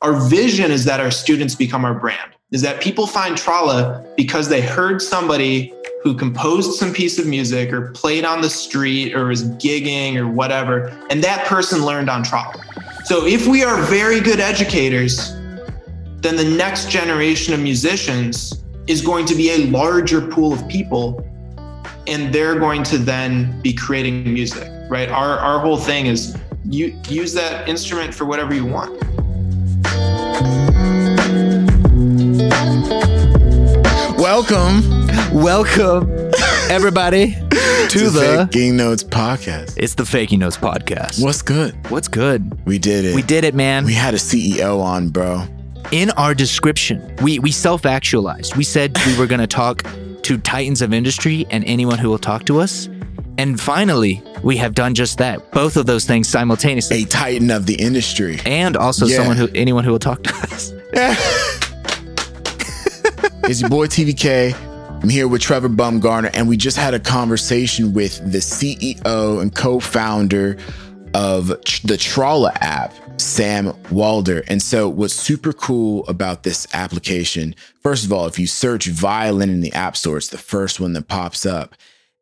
our vision is that our students become our brand. Is that people find Trala because they heard somebody who composed some piece of music or played on the street or was gigging or whatever, and that person learned on Trala. So if we are very good educators, then the next generation of musicians is going to be a larger pool of people and they're going to then be creating music, right? Our, our whole thing is you use that instrument for whatever you want. Welcome, Welcome, everybody, to to the. Faking Notes podcast. It's the Faking Notes podcast. What's good? What's good? We did it. We did it, man. We had a CEO on, bro. In our description, we we self actualized. We said we were going to talk to titans of industry and anyone who will talk to us. And finally, we have done just that. Both of those things simultaneously, A titan of the industry. and also Yeah. someone who anyone who will talk to us. It's your boy TVK. I'm here with Trevor Bumgarner, and we just had a conversation with the CEO and co-founder of the Trala app, Sam Walder. And so, what's super cool about this application? First of all, if you search violin in the App Store, it's the first one that pops up,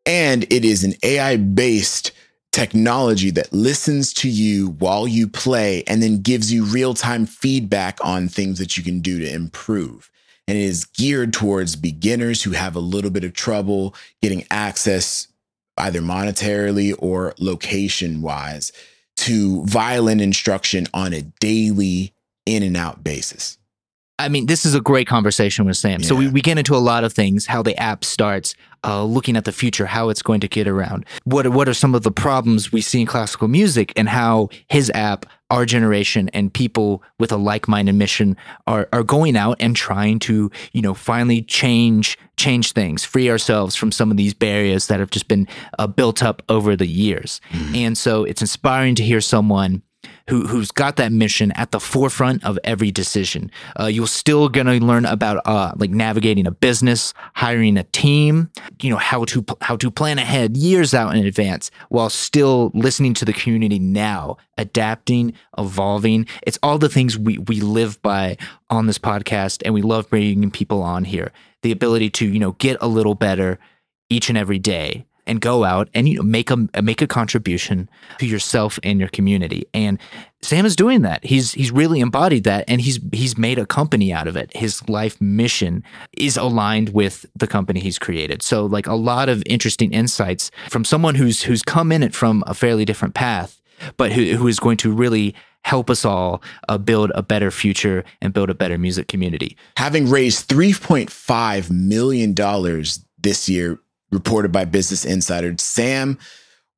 and it is an AI-based technology that listens to you while you play and then gives you real-time feedback on things that you can do to improve and it is geared towards beginners who have a little bit of trouble getting access either monetarily or location wise to violin instruction on a daily in and out basis. I mean, this is a great conversation with Sam. So we, we get into a lot of things, how the app starts, uh, looking at the future, how it's going to get around. What what are some of the problems we see in classical music and how his app, our generation and people with a like-minded mission are, are going out and trying to, you know, finally change, change things, free ourselves from some of these barriers that have just been uh, built up over the years. And so it's inspiring to hear someone who who's got that mission at the forefront of every decision. Uh, you're still gonna learn about uh, like navigating a business, hiring a team, you know how to how to plan ahead years out in advance while still listening to the community now, adapting, evolving. It's all the things we we live by on this podcast, and we love bringing people on here. The ability to you know get a little better each and every day and go out and you know make a make a contribution to yourself and your community. And Sam is doing that. He's he's really embodied that and he's he's made a company out of it. His life mission is aligned with the company he's created. So like a lot of interesting insights from someone who's who's come in it from a fairly different path, but who who is going to really help us all uh, build a better future and build a better music community. Having raised $3.5 million this year, reported by Business Insider, Sam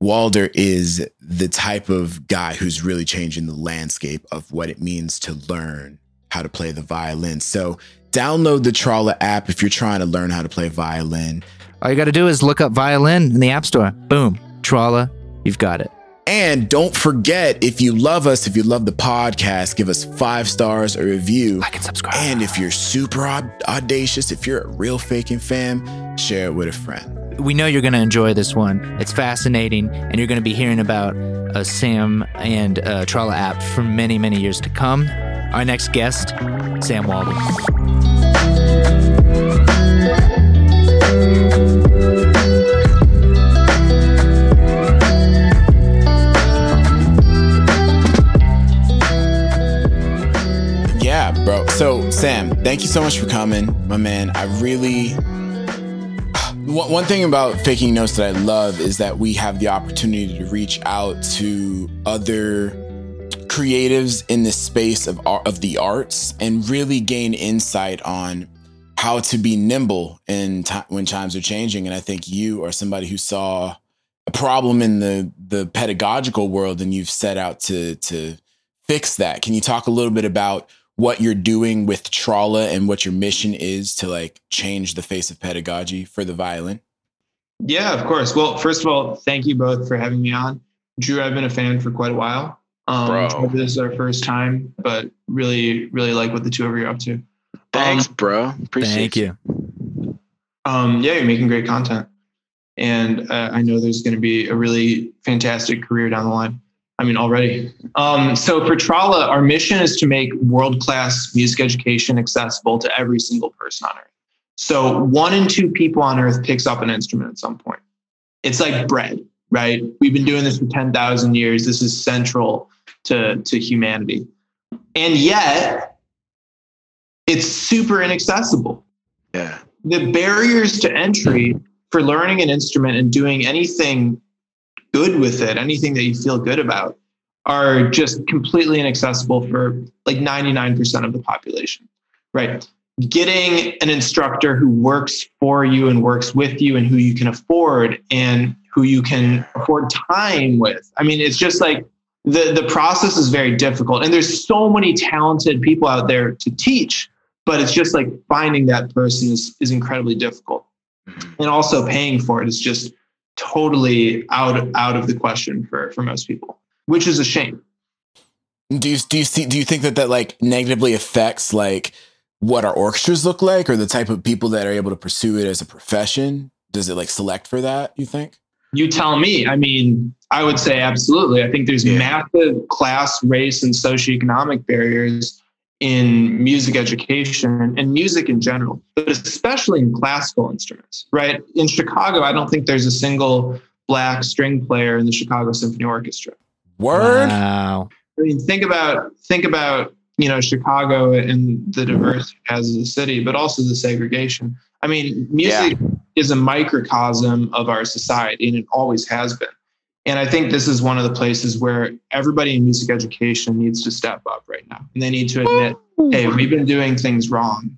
Walder is the type of guy who's really changing the landscape of what it means to learn how to play the violin. So, download the Trala app if you're trying to learn how to play violin. All you got to do is look up violin in the App Store. Boom, Trala, you've got it. And don't forget, if you love us, if you love the podcast, give us five stars, a review. Like and subscribe. And if you're super aud- audacious, if you're a real faking fan, share it with a friend. We know you're going to enjoy this one. It's fascinating, and you're going to be hearing about uh, Sam and uh, Trala app for many, many years to come. Our next guest, Sam Walder. Yeah, bro. So, Sam, thank you so much for coming, my man. I really. One thing about faking notes that I love is that we have the opportunity to reach out to other creatives in the space of of the arts and really gain insight on how to be nimble in ti when times are changing. And I think you are somebody who saw a problem in the the pedagogical world and you've set out to to fix that. Can you talk a little bit about what you're doing with Trala and what your mission is to like change the face of pedagogy for the violin? Yeah, of course. Well, first of all, thank you both for having me on. Drew, I've been a fan for quite a while. Um, Bro. Trevor, This is our first time, but really, really like what the two of you are up to. Thanks, Um, bro. Appreciate it. Thank you. um, yeah, you're making great content, and uh, I know there's going to be a really fantastic career down the line. I mean, already. Um, so for Trala, our mission is to make world class music education accessible to every single person on earth. So one in two people on earth picks up an instrument at some point. It's like bread, right? We've been doing this for 10,000 years. This is central to, to humanity. And yet, it's super inaccessible. Yeah. The barriers to entry for learning an instrument and doing anything good with it, anything that you feel good about, are just completely inaccessible for like 99% of the population, right? Getting an instructor who works for you and works with you and who you can afford and who you can afford time with. I mean, it's just like the, the process is very difficult. And there's so many talented people out there to teach, but it's just like finding that person is, is incredibly difficult. Mm-hmm. And also paying for it is just totally out out of the question for for most people, which is a shame. Do you do you see do you think that that like negatively affects like what our orchestras look like or the type of people that are able to pursue it as a profession? Does it like select for that, you think? You tell me. I mean, I would say absolutely. I think there's Yeah. massive class, race, and socioeconomic barriers in music education and music in general, but especially in classical instruments, right? In Chicago, I don't think there's a single black string player in the Chicago Symphony Orchestra. Word? Wow. I mean, think about think about you know Chicago and the diversity it has as a city, but also the segregation. I mean, music is a microcosm of our society, and it always has been. And I think this is one of the places where everybody in music education needs to step up right now, and they need to admit, "Hey, we've been doing things wrong,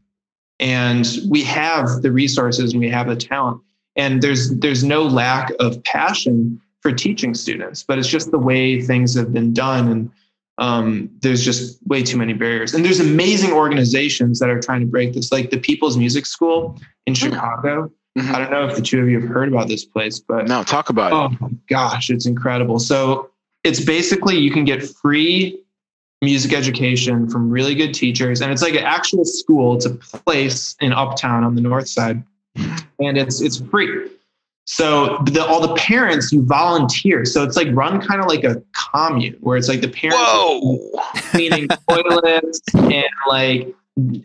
and we have the resources and we have the talent, and there's there's no lack of passion for teaching students, but it's just the way things have been done and." um, there's just way too many barriers. And there's amazing organizations that are trying to break this, like the People's Music School in Chicago. Mhm. I don't know if the two of you have heard about this place, but No, talk about it. oh gosh, it's incredible. So it's basically you can get free music education from really good teachers, and it's like an actual school. It's a place in Uptown on the north side, and it's it's free. So the, all the parents you volunteer. So it's like run kind of like a commune where it's like the parents cleaning toilets and like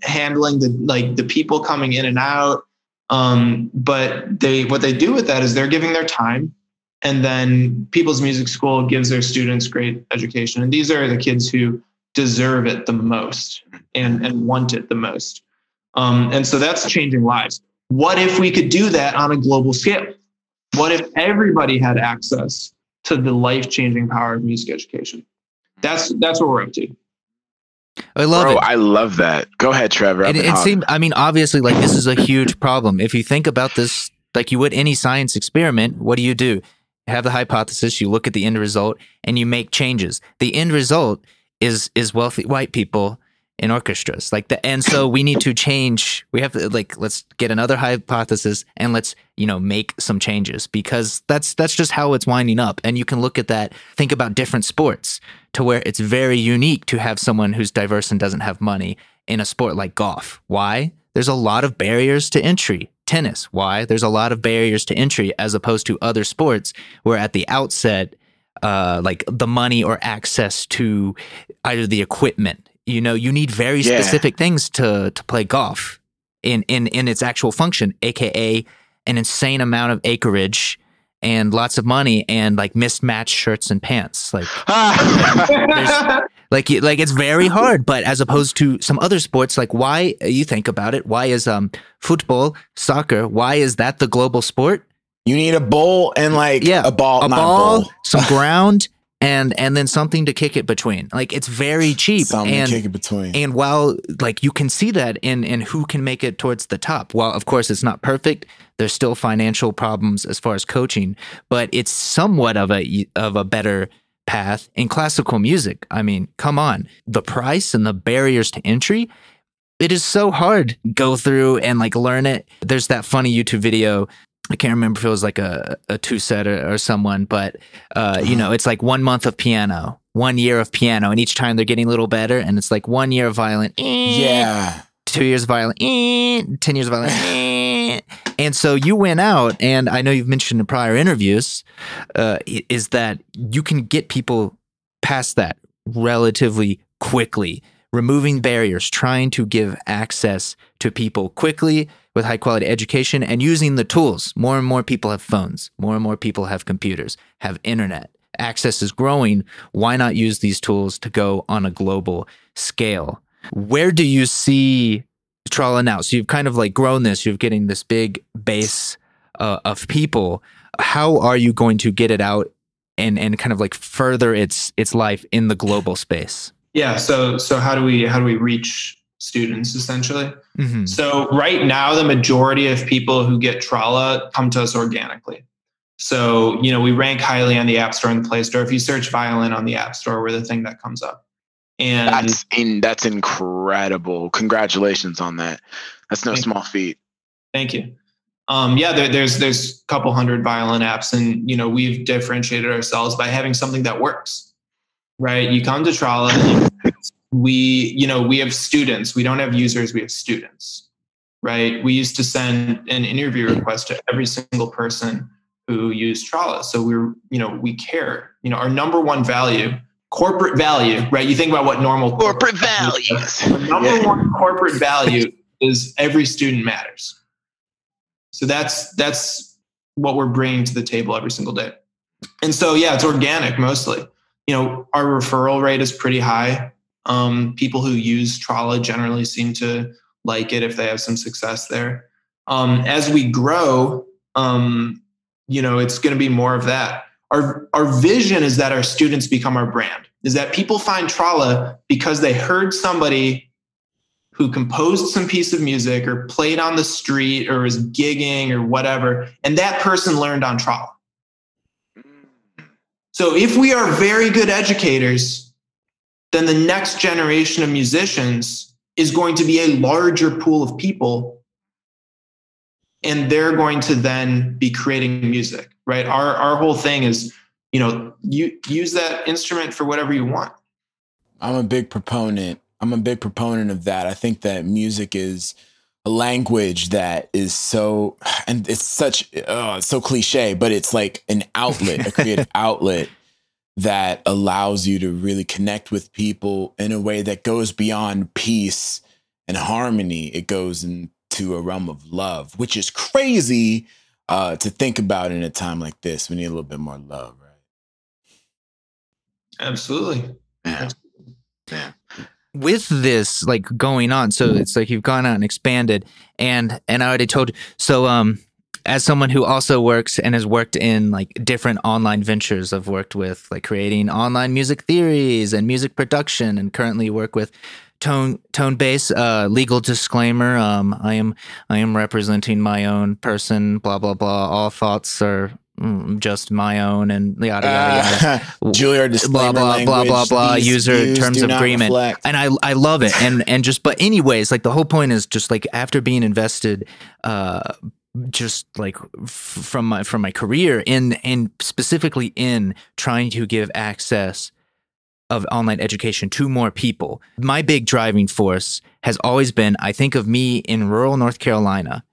handling the like the people coming in and out. Um, but they what they do with that is they're giving their time, and then People's Music School gives their students great education. And these are the kids who deserve it the most and and want it the most. Um, and so that's changing lives. What if we could do that on a global scale? What if everybody had access to the life changing power of music education? That's that's what we're up to. I love Bro, it. I love that. Go ahead, Trevor. It hogging. seemed, I mean, obviously, like this is a huge problem. If you think about this, like you would any science experiment, what do you do? You have the hypothesis, you look at the end result, and you make changes. The end result is is wealthy white people in orchestras, like the, and so we need to change. We have to like let's get another hypothesis and let's you know make some changes because that's that's just how it's winding up. And you can look at that. Think about different sports to where it's very unique to have someone who's diverse and doesn't have money in a sport like golf. Why? There's a lot of barriers to entry. Tennis. Why? There's a lot of barriers to entry as opposed to other sports where at the outset, uh, like the money or access to either the equipment, you know, you need very Yeah. specific things to to play golf in in in its actual function, aka an insane amount of acreage and lots of money and like mismatched shirts and pants. Like like like it's very hard but as opposed to some other sports like why you think about it why is um football soccer why is that the global sport you need a bowl and like yeah a ball, a ball bowl. some ground and and then something to kick it between like it's very cheap Something and to kick it between. and while like you can see that in in who can make it towards the top, while of course it's not perfect, there's still financial problems as far as coaching, but it's somewhat of a of a better path in classical music. I mean, come on, the price and the barriers to entry. It is so hard go through and like learn it. There's that funny YouTube video. I can't remember if it was like a, a TwoSet or, or someone, but uh, you know, it's like one month of piano, one year of piano, and each time they're getting a little better. And it's like one year of violin, eh, yeah. two years of violin, eh, ten years of violin. eh. And so you went out, and I know you've mentioned in prior interviews, uh, is that you can get people past that relatively quickly, removing barriers, trying to give access to people quickly with high quality education and using the tools. More and more people have phones, more and more people have computers, have internet. Access is growing. Why not use these tools to go on a global scale? Where do you see Trala now? So you've kind of like grown this, you're getting this big base uh, of people. How are you going to get it out and and kind of like further its its life in the global space? Yeah. So so how do we how do we reach students essentially? Mm-hmm. So right now, the majority of people who get Trala come to us organically. So you know we rank highly on the App Store and the Play Store. If you search violin on the App Store, we're the thing that comes up. And that's in, that's incredible. Congratulations on that. That's no small you. feat. Thank you. Um, yeah, there, there's there's a couple hundred violin apps, and you know we've differentiated ourselves by having something that works. Right? You come to Trala, we you know we have students. We don't have users. We have students. Right? We used to send an interview request to every single person who used Trala. So we're you know we care. You know our number one value corporate value, right? You think about what normal corporate, corporate values. Number yeah. one corporate value is every student matters. So that's that's what we're bringing to the table every single day. And so yeah, it's organic mostly. You know, our referral rate is pretty high. Um, people who use Trala generally seem to like it if they have some success there. Um, as we grow, um, you know, it's going to be more of that. Our our vision is that our students become our brand is that people find trala because they heard somebody who composed some piece of music or played on the street or was gigging or whatever and that person learned on trala. So if we are very good educators then the next generation of musicians is going to be a larger pool of people and they're going to then be creating music right? Our our whole thing is you know you use that instrument for whatever you want. I'm a big proponent i'm a big proponent of that. I think that music is a language that is so and it's such oh, it's so cliche but it's like an outlet a creative outlet that allows you to really connect with people in a way that goes beyond peace and harmony it goes into a realm of love which is crazy uh, to think about in a time like this. We need a little bit more love, right? Absolutely. Yeah. Yeah. With this like going on, so it's like you've gone out and expanded, and and I already told. So um, as someone who also works and has worked in like different online ventures, I've worked with like creating online music theories and music production, and currently work with tone tonebase uh legal disclaimer um i am i am representing my own person blah blah blah. All thoughts are mm, just my own and yada yada yada. Uh, Juilliard blah blah language, blah blah blah user terms of agreement. reflect. and i i love it. And and just but anyways like the whole point is just like after being invested uh just like f- from my from my career in and specifically in trying to give access of online education to more people. My big driving force has always been I think of me in rural North Carolina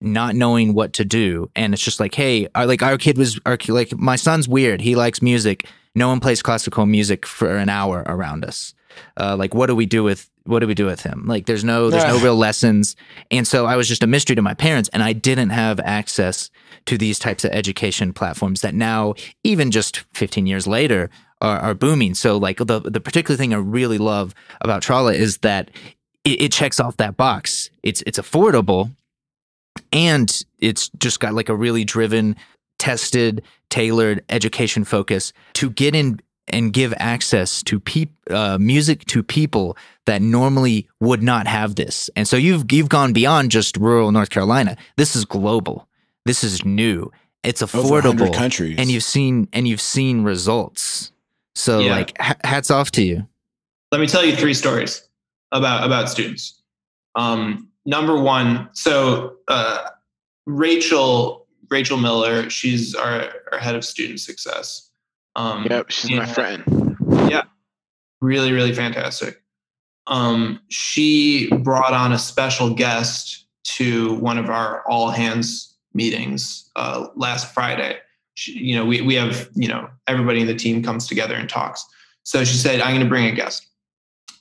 not knowing what to do. And it's just like hey our, like our kid was our, like my son's weird. He likes music. No one plays classical music for an hour around us. Uh, like what do we do with what do we do with him like there's no there's no real lessons and so i was just a mystery to my parents and i didn't have access to these types of education platforms that now even just 15 years later are, are booming. So like the the particular thing I really love about Trala is that it, it checks off that box. It's it's affordable, and it's just got like a really driven, tested, tailored education focus to get in and give access to peop, uh, music to people that normally would not have this. And so you've you've gone beyond just rural North Carolina. This is global. This is new. It's affordable. countries. And you've seen and you've seen results. So yeah. like hats off to you. Let me tell you three stories about about students. Um, number one, so uh, Rachel Rachel Miller, she's our, our head of student success. Um, yep, she's my friend. Yeah, really, really fantastic. Um, she brought on a special guest to one of our all hands meetings uh, last Friday she, you know, we, we have, you know, everybody in the team comes together and talks. So she said, I'm going to bring a guest.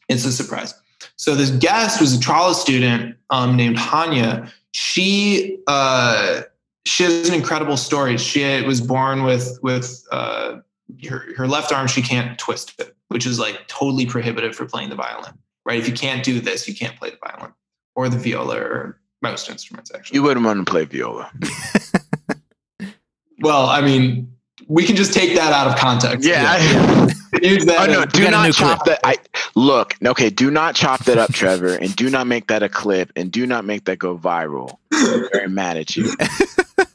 It's a surprise. So this guest was a Trala student um, named Hanya. She uh, she has an incredible story. She was born with with uh, her her left arm. She can't twist it, which is like totally prohibitive for playing the violin. Right? If you can't do this, you can't play the violin or the viola or most instruments. Actually, You wouldn't want to play viola. well, I mean, we can just take that out of context. Yeah. Use that. Oh no! Do not chop that. I look. Okay, do not chop that up, Trevor, and do not make that a clip, and do not make that go viral. I'm very mad at you.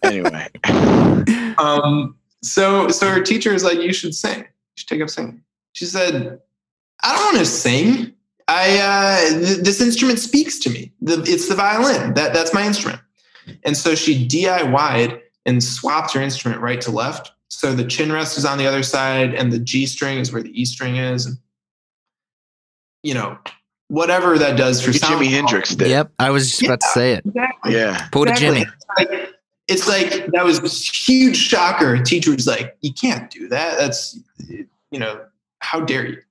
Anyway, um, so so her teacher is like, you should sing. You should take up singing. She said, I don't want to sing. I uh, th- this instrument speaks to me. The, it's the violin. That that's my instrument. And so she DIY'd and swapped her instrument right to left. So the chin rest is on the other side, and the G string is where the E string is. And you know, whatever that does for look sound Jimi Hendrix did. Yep, I was just about to say it. Exactly. Yeah. Pull to Exactly. Jimi. Like, it's like that was a huge shocker. Teacher was like, "You can't do that. That's you know, how dare you?"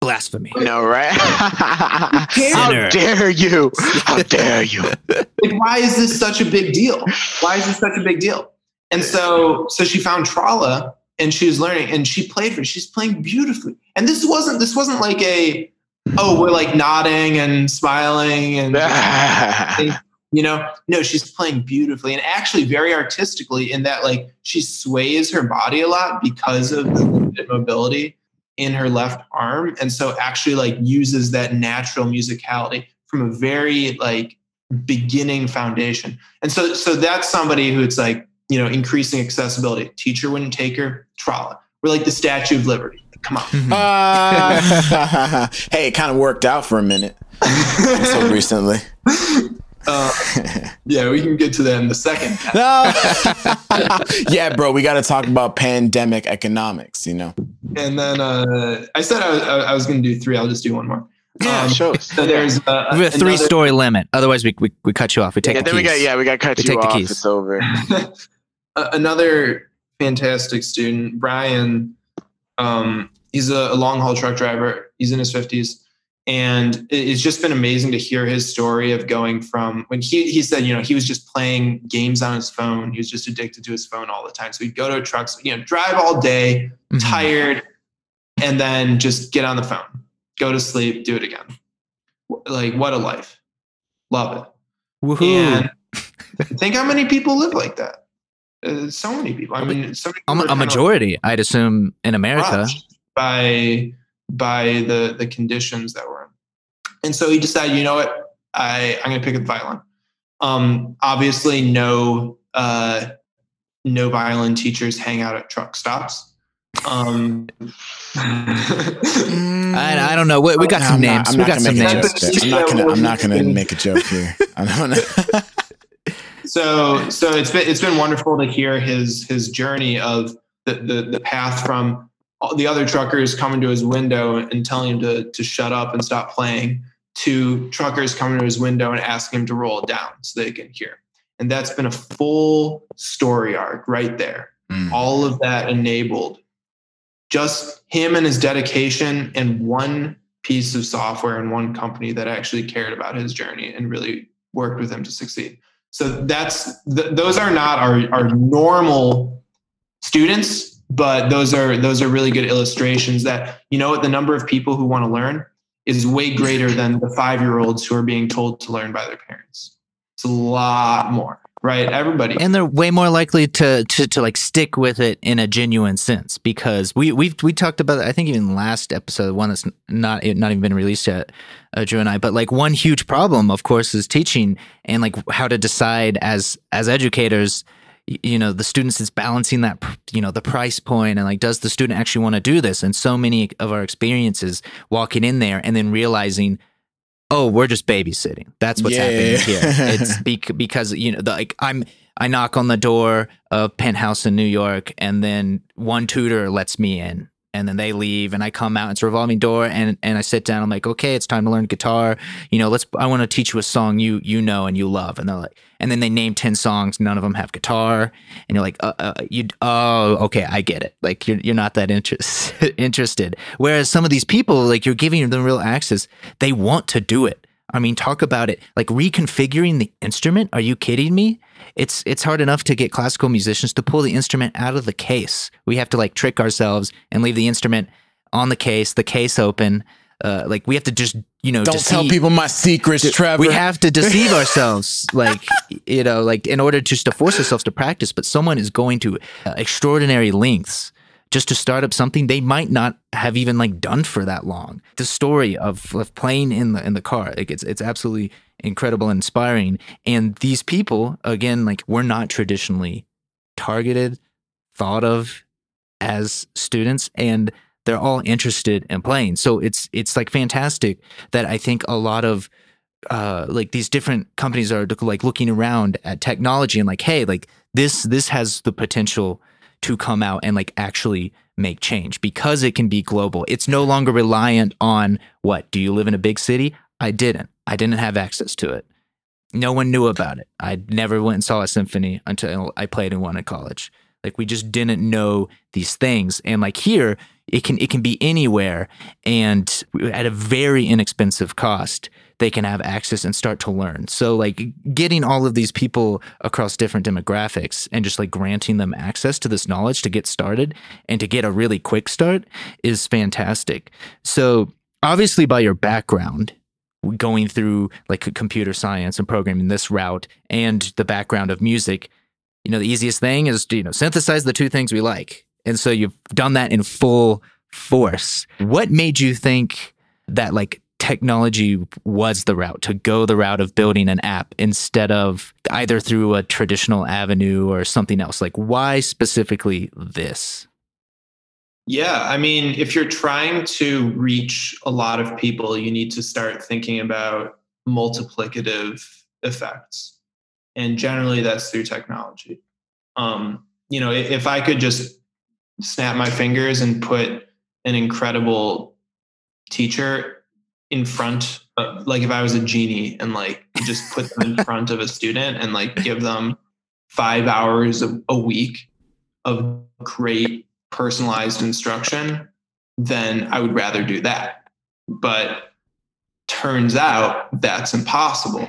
Blasphemy. No, right? How dare you? How dare you? Like, why is this such a big deal? Why is this such a big deal? And so, so she found Trala and she was learning, and she played for. She's playing beautifully. And this wasn't this wasn't like a oh we're like nodding and smiling and you know no she's playing beautifully and actually very artistically in that like she sways her body a lot because of the limited mobility in her left arm and so actually like uses that natural musicality from a very like beginning foundation and so so that's somebody who it's like you know increasing accessibility teacher wouldn't take her Trala. we're like the statue of liberty come on Mhm. Uh, hey, it kind of worked out for a minute. So recently. Uh, yeah we can get to that in a second No. yeah, bro, we got to talk about pandemic economics, you know? And then uh, I said I was, I was going to do three. I'll just do one more. Yeah, Um, show us. So there's uh, We have a three story limit. Otherwise, we, we, we cut you off. We take Yeah, the then we keys. got yeah, we got to cut We you take the off. keys. It's over. a- another fantastic student, Brian. Um, he's a, a long haul truck driver. He's in his fifties, and it's just been amazing to hear his story of going from when he he said, you know, he was just playing games on his phone. He was just addicted to his phone all the time. So he'd go to a truck, you know, drive all day, Mhm. tired, and then just get on the phone, go to sleep, do it again. Like what a life. Love it. Woohoo. And think how many people live like that. Uh, so many people. I mean, so many A, a majority, I'd assume, in America. by by the the conditions that we're in. And so he decided, you know what, I I'm going to pick up the violin. Um, obviously, no uh, no violin teachers hang out at truck stops. Um, I, I don't know. We, we got No, some names. Not, I'm we not got gonna some make a names. joke there. I'm not gonna. I'm not gonna make a joke here. I'm gonna. so so it's been it's been wonderful to hear his his journey of the the, the path from all the other truckers coming to his window and telling him to to shut up and stop playing. To truckers coming to his window and asking him to roll it down so they can hear. And that's been a full story arc right there. Mm. all of that enabled just him and his dedication and one piece of software and one company that actually cared about his journey and really worked with him to succeed. So that's th- those are not our, our normal students but those are those are really good illustrations that you know what the number of people who want to learn is way greater than the five year olds who are being told to learn by their parents. It's a lot more right? Everybody. And they're way more likely to, to to like stick with it in a genuine sense because we we we talked about I think even last episode one that's not not even been released yet uh, Drew and I but like one huge problem of course is teaching and like how to decide as as educators you know the students is balancing that you know the price point and like does the student actually want to do this? And so many of our experiences walking in there and then realizing oh we're just babysitting. That's what's Yeah. happening here. It's bec- because you know the, like i'm i knock on the door of penthouse in new york and then one tutor lets me in and then they leave and I come out. It's a revolving door and and I sit down. I'm like, okay, it's time to learn guitar. You know, let's. I want to teach you a song you you know and you love. And they're like, and then they name ten songs. None of them have guitar. And you're like, uh, uh, you oh okay, I get it. Like you're you're not that interest, interested. Whereas some of these people, like you're giving them real access. They want to do it. I mean, talk about it. Like reconfiguring the instrument. Are you kidding me? It's it's hard enough to get classical musicians to pull the instrument out of the case. We have to like trick ourselves and leave the instrument on the case, the case open. Uh, like we have to just you know Don't deceive, tell people my secrets, Trevor. we have to deceive ourselves like you know like in order just to force ourselves to practice but someone is going to uh, extraordinary lengths just to start up something they might not have even like done for that long the story of, of playing in the in the car like it's it's absolutely incredible inspiring. And these people again like we're not traditionally targeted thought of as students and they're all interested in playing. So it's it's like fantastic that i think a lot of uh like these different companies are like looking around at technology and like hey like this this has the potential to come out and like actually make change. Because it can be global it's no longer reliant on what do you live in a big city? I didn't i didn't have access to it. No one knew about it. I never went and saw a symphony until i played in one at college. Like we just didn't know these things. And like here it can it can be anywhere and at a very inexpensive cost they can have access and start to learn. So like getting all of these people across different demographics and just like granting them access to this knowledge to get started and to get a really quick start is fantastic. So obviously by your background going through like computer science and programming this route and the background of music you know the easiest thing is to you know synthesize the two things we like. And so you've done that in full force. What made you think that like technology was the route to go the route of building an app instead of either through a traditional avenue or something else? Like why specifically this Yeah, I mean, if you're trying to reach a lot of people, you need to start thinking about multiplicative effects. And generally, that's through technology. Um, you know, if I could just snap my fingers and put an incredible teacher in front, of, like if I was a genie and like just put them in front of a student and like give them five hours a, a week of great personalized instruction, then I would rather do that. But turns out that's impossible.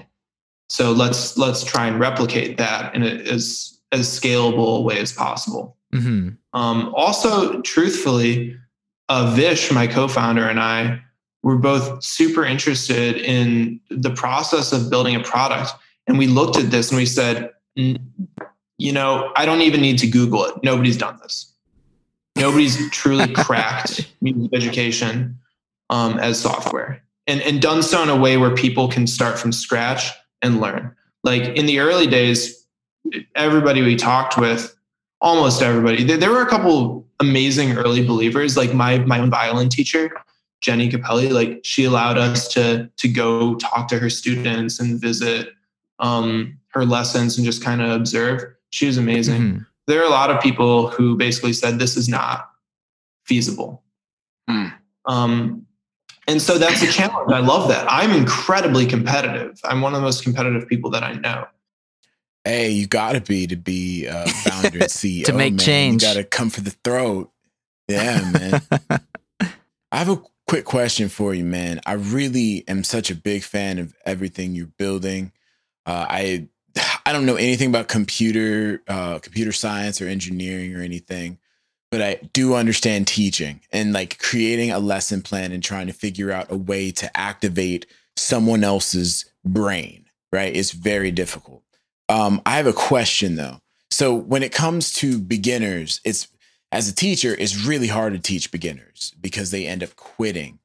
So let's let's try and replicate that in a, as as scalable a way as possible. hmm Um, also, truthfully, uh, Vish, my co-founder, and I were both super interested in the process of building a product, and we looked at this and we said, "N- you know, I don't even need to Google it. Nobody's done this. Nobody's truly cracked music education um, as software, and and done so in a way where people can start from scratch and learn. Like in the early days, everybody we talked with almost everybody. There, there were a couple amazing early believers, like my my own violin teacher, Jenny Capelli. Like she allowed us to to go talk to her students and visit um, her lessons and just kind of observe. She was amazing. Mhm. There are a lot of people who basically said this is not feasible. Hmm. Um, and so that's a challenge. I love that. I'm incredibly competitive. I'm one of the most competitive people that I know. Hey, you gotta be to be uh, founder and CEO. To make man. change. You gotta come for the throat. Yeah, man. I have a quick question for you, man. I really am such a big fan of everything you're building. Uh, I I don't know anything about computer uh, computer science or engineering or anything, but I do understand teaching and like creating a lesson plan and trying to figure out a way to activate someone else's brain. Right, it's very difficult. Um, I have a question though. So when it comes to beginners, it's as a teacher, it's really hard to teach beginners because they end up quitting.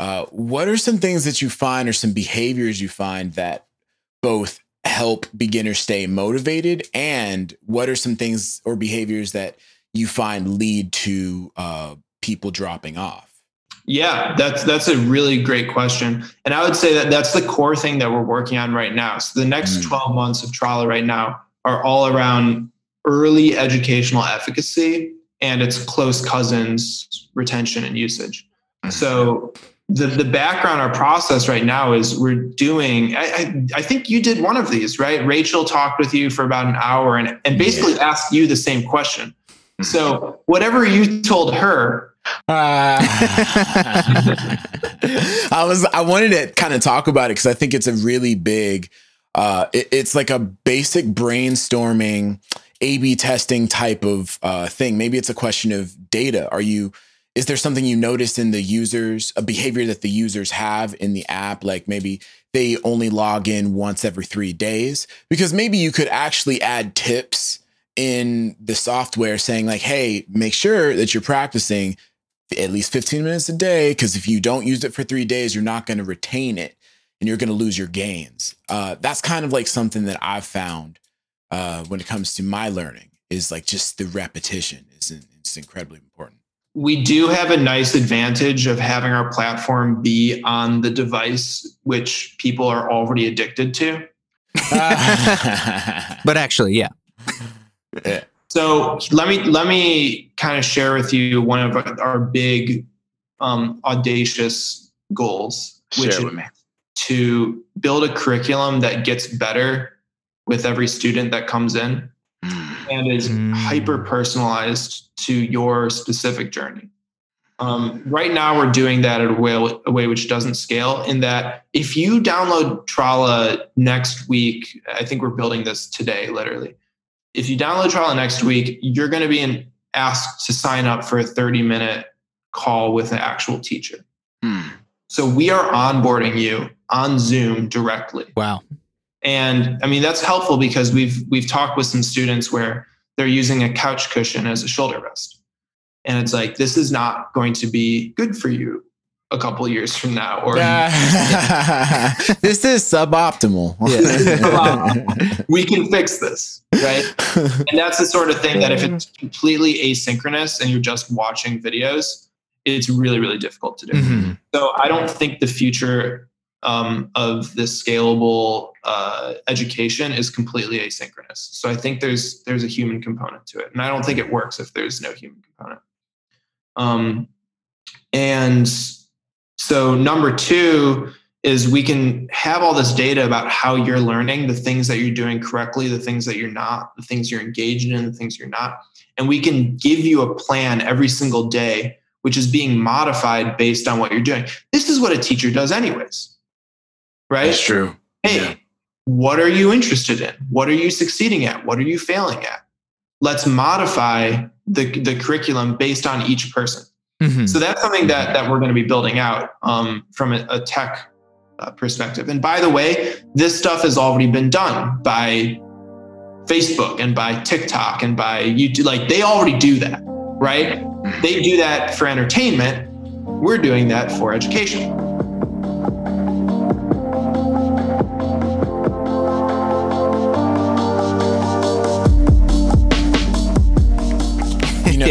Uh, what are some things that you find or some behaviors you find that both help beginners stay motivated and what are some things or behaviors that you find lead to uh, people dropping off? Yeah, that's that's a really great question, and I would say that that's the core thing that we're working on right now. So the next Mm. 12 months of Trala right now are all around early educational efficacy and it's close cousins retention and usage. So the the background our process right now is we're doing I, I, I think you did one of these right? Rachel talked with you for about an hour and, and basically yeah. asked you the same question. So whatever you told her. Uh, i was i wanted to kind of talk about it because i think it's a really big uh it, it's like a basic brainstorming a b testing type of uh thing. Maybe it's a question of data. Are you is there something you notice in the users a behavior that the users have in the app? Like maybe they only log in once every three days? Because maybe you could actually add tips in the software saying like hey make sure that you're practicing at least 15 minutes a day because if you don't use it for three days you're not going to retain it and you're going to lose your gains. Uh, that's kind of like something that i've found uh, when it comes to my learning is like just the repetition is it's incredibly important we do have a nice advantage of having our platform be on the device which people are already addicted to. but actually, yeah. So let me let me kind of share with you one of our big um, audacious goals, which is to build a curriculum that gets better with every student that comes in and is mm. hyper personalized to your specific journey. Um, right now, we're doing that in a way, a way which doesn't scale. In that, if you download Trala next week, I think we're building this today, literally. If you download Trala next week, you're going to be in, asked to sign up for a 30 minute call with an actual teacher. Hmm. So we are onboarding you on Zoom directly. Wow. And I mean, that's helpful because we've we've talked with some students where they're using a couch cushion as a shoulder rest. And it's like, this is not going to be good for you a couple years from now or this is suboptimal yeah. we can fix this right and that's the sort of thing that if it's completely asynchronous and you're just watching videos it's really really difficult to do mm-hmm. so i don't think the future um, of this scalable uh, education is completely asynchronous. So I think there's there's a human component to it, and I don't think it works if there's no human component. Um, and so number two is we can have all this data about how you're learning, the things that you're doing correctly, the things that you're not, the things you're engaged in, the things you're not, and we can give you a plan every single day which is being modified based on what you're doing. This is what a teacher does anyways right? That's true. Hey, yeah. what are you interested in? What are you succeeding at? What are you failing at? Let's modify the, the curriculum based on each person. Mm-hmm. So that's something that, that we're going to be building out um, from a, a tech uh, perspective. And by the way, this stuff has already been done by Facebook and by TikTok and by YouTube. Like they already do that, right? Mm-hmm. They do that for entertainment. We're doing that for education.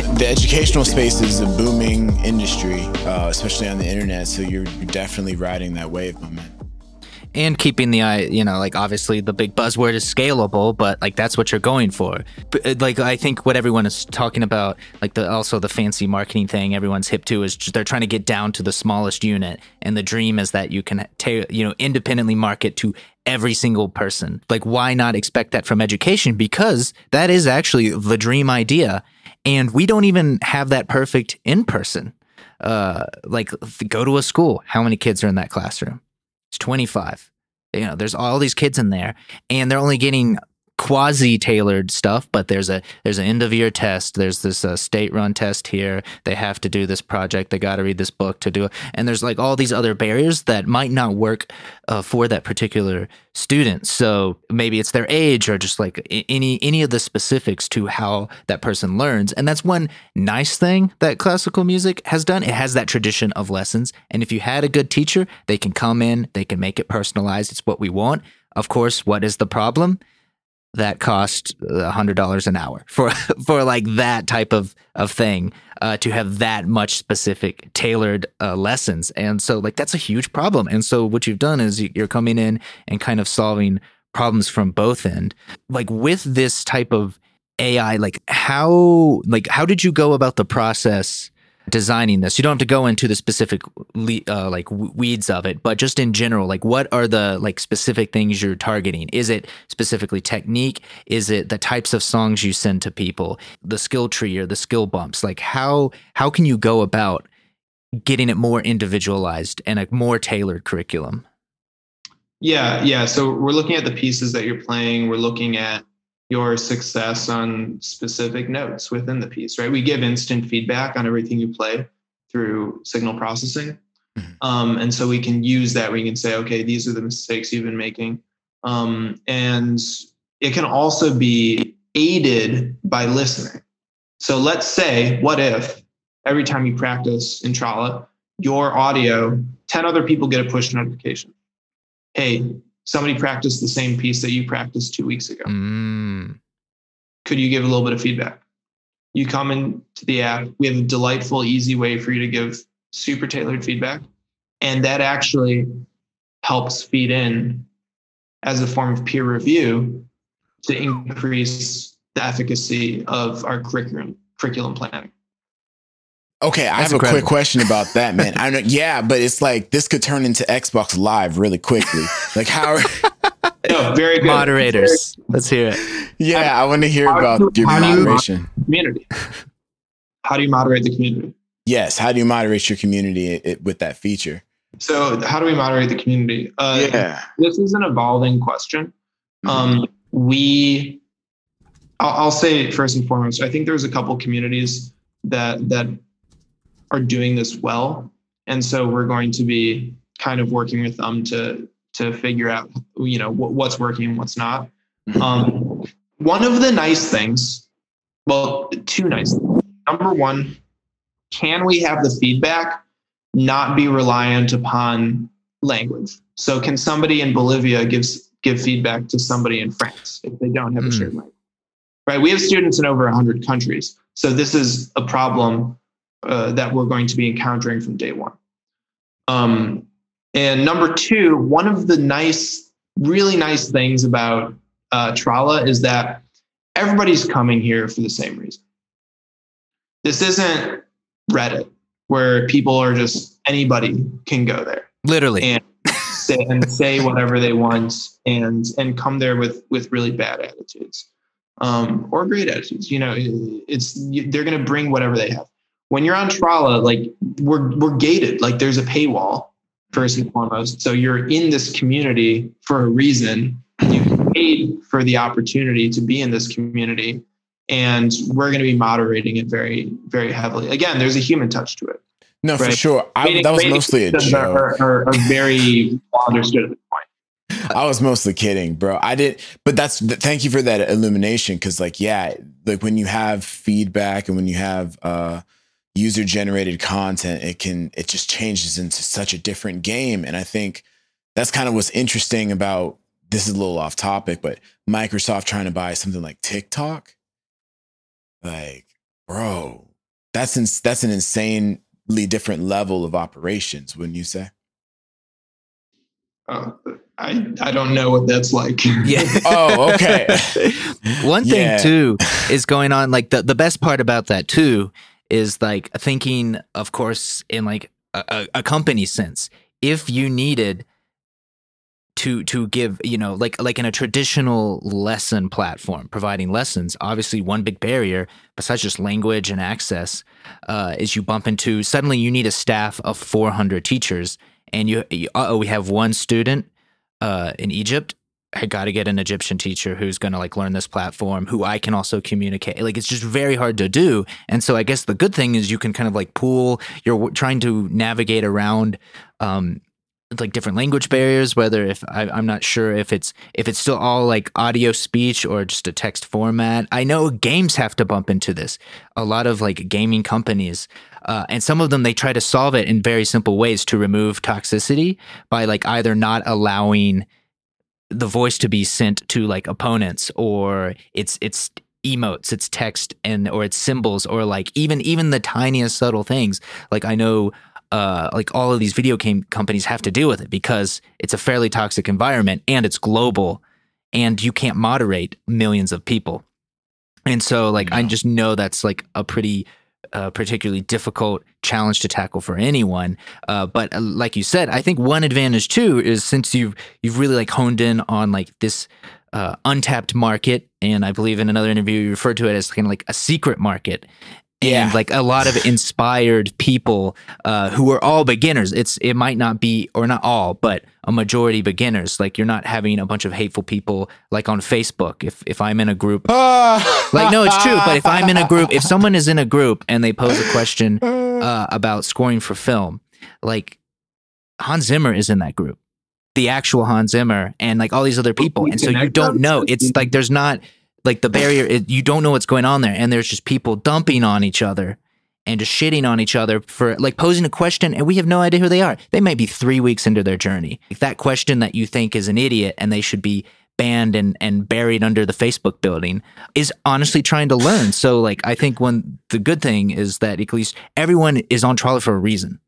The educational space is a booming industry, uh, especially on the internet. So you're, you're definitely riding that wave, my man. And keeping the eye you know like obviously the big buzzword is scalable but like that's what you're going for. But, uh, like i think what everyone is talking about like the also the fancy marketing thing everyone's hip to is they're trying to get down to the smallest unit and the dream is that you can ta- you know independently market to every single person. Like why not expect that from education? Because that is actually the dream idea and we don't even have that perfect in person. Uh, like go to a school. How many kids are in that classroom? It's 25. You know, there's all these kids in there and they're only getting quasi tailored stuff, but there's a there's an end of year test. There's this uh, state run test here. They have to do this project. They got to read this book to do it. And there's like all these other barriers that might not work uh, for that particular student. So maybe it's their age or just like any any of the specifics to how that person learns. And that's one nice thing that classical music has done. It has that tradition of lessons. And if you had a good teacher, they can come in, they can make it personalized. It's what we want. Of course, what is the problem? That cost a hundred dollars an hour for for like that type of of thing uh, to have that much specific tailored uh, lessons. And so like that's a huge problem. And so what you've done is you're coming in and kind of solving problems from both end. Like with this type of AI, like how like how did you go about the process designing this? You don't have to go into the specific uh, like weeds of it, but just in general, like what are the like specific things you're targeting? Is it specifically technique? Is it the types of songs you send to people? The skill tree or the skill bumps? Like how how can you go about getting it more individualized and a more tailored curriculum? Yeah, yeah. So we're looking at the pieces that you're playing. We're looking at your success on specific notes within the piece, right? We give instant feedback on everything you play through signal processing. Mm-hmm. Um, and so we can use that. We can say, okay, these are the mistakes you've been making. Um, and it can also be aided by listening. So let's say, what if every time you practice in Trala, your audio, 10 other people get a push notification. Hey, somebody practiced the same piece that you practiced two weeks ago. Mm. Could you give a little bit of feedback? You come into the app. We have a delightful, easy way for you to give super tailored feedback. And that actually helps feed in as a form of peer review to increase the efficacy of our curriculum curriculum planning. Okay, I have incredible. a quick question about that, man. I know, yeah, but it's like this could turn into Xbox Live really quickly. Like how? no, very good. Moderators, let's hear it. Yeah, I, I want to hear about your moderation. community. How do you moderate the community? Yes, how do you moderate your community it, with that feature? So, how do we moderate the community? Uh, yeah, this is an evolving question. Mm-hmm. Um, we, I'll, I'll say first and foremost, I think there's a couple communities that that are doing this well. And so we're going to be kind of working with them to to figure out you know what's working and what's not. Mm-hmm. Um, one of the nice things, well, two nice things. Number one, can we have the feedback not be reliant upon language? So can somebody in Bolivia give give feedback to somebody in France if they don't have mm. a shared language? Right? We have students in over 100 countries. So this is a problem uh, that we're going to be encountering from day one. Um, and number two, one of the nice, really nice things about uh, Trala is that everybody's coming here for the same reason. This isn't Reddit where people are just anybody can go there. Literally. And say, and say whatever they want and and come there with with really bad attitudes um, or great attitudes. You know, it's they're going to bring whatever they have when you're on Trala, like we're we're gated. Like there's a paywall first and foremost. So you're in this community for a reason. You paid for the opportunity to be in this community, and we're going to be moderating it very very heavily. Again, there's a human touch to it. No, right? for sure. I, that was mostly a joke. Are, are, are very well understood at this point. I was mostly kidding, bro. I did, but that's thank you for that illumination. Cause like, yeah, like when you have feedback and when you have, uh, user generated content, it can it just changes into such a different game. And I think that's kind of what's interesting about this is a little off topic, but Microsoft trying to buy something like TikTok. Like, bro, that's in, that's an insanely different level of operations, wouldn't you say? Uh, I I don't know what that's like. Yeah. oh, okay. One thing yeah. too is going on. Like the the best part about that too is like thinking, of course, in like a, a company sense. If you needed to to give you know like like in a traditional lesson platform providing lessons obviously one big barrier besides just language and access uh, is you bump into suddenly you need a staff of 400 teachers and you, you oh we have one student uh, in egypt I got to get an Egyptian teacher who's going to like learn this platform, who I can also communicate. Like it's just very hard to do. And so I guess the good thing is you can kind of like pool. You're trying to navigate around um, like different language barriers. Whether if I, I'm not sure if it's if it's still all like audio speech or just a text format. I know games have to bump into this. A lot of like gaming companies. Uh, and some of them they try to solve it in very simple ways to remove toxicity by like either not allowing the voice to be sent to like opponents or it's it's emotes it's text and or it's symbols or like even even the tiniest subtle things. Like i know uh, like all of these video game companies have to deal with it because it's a fairly toxic environment and it's global and you can't moderate millions of people. And so like I just know that's like a pretty uh, particularly difficult challenge to tackle for anyone. Uh, but uh, like you said, I think one advantage too is since you've you've really like honed in on like this uh, untapped market, and I believe in another interview you referred to it as kind of like a secret market. Yeah. And like a lot of inspired people uh, who are all beginners. It's it might not be or not all, but a majority beginners. Like you're not having a bunch of hateful people like on Facebook. If if I'm in a group like no it's true but if i'm in a group if someone is in a group and they pose a question uh, about scoring for film like hans zimmer is in that group the actual hans zimmer and like all these other people and so you don't know it's like there's not like the barrier is, you don't know what's going on there and there's just people dumping on each other and just shitting on each other for like posing a question and we have no idea who they are. They might be three weeks into their journey. Like that question that you think is an idiot and they should be banned and, and buried under the facebook building is honestly trying to learn. So like i think one the good thing is that at least everyone is on Trala for a reason.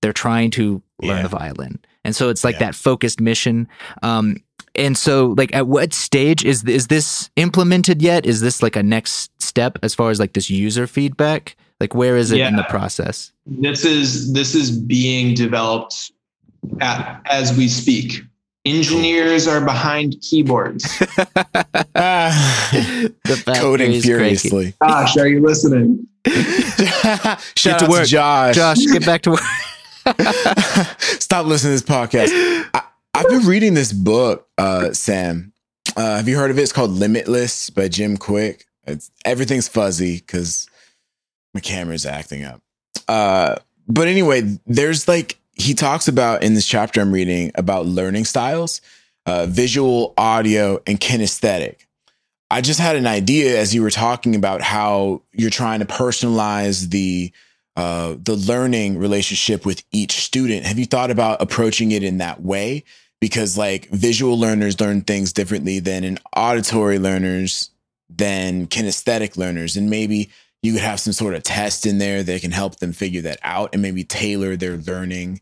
They're trying to learn Yeah. the violin. And so it's like Yeah. that focused mission. Um and so like at what stage is is this implemented yet? Is this like a next step as far as like this user feedback? Like where is it in the process? This is this is being developed at, as we speak. Engineers are behind keyboards. The Coding is furiously. Josh, are you listening? Shout to out to work. Josh. josh get back to work. Stop listening to this podcast. I, I've been reading this book, uh, Sam. Uh, have you heard of it? It's called Limitless by Jim Kwik. It's, everything's fuzzy because my camera's acting up. Uh, but anyway, there's like he talks about in this chapter I'm reading about learning styles, uh, visual, audio, and kinesthetic. I just had an idea as you were talking about how you're trying to personalize the uh, the learning relationship with each student. Have you thought about approaching it in that way? Because like visual learners learn things differently than an auditory learners than kinesthetic learners, and maybe you could have some sort of test in there that can help them figure that out and maybe tailor their learning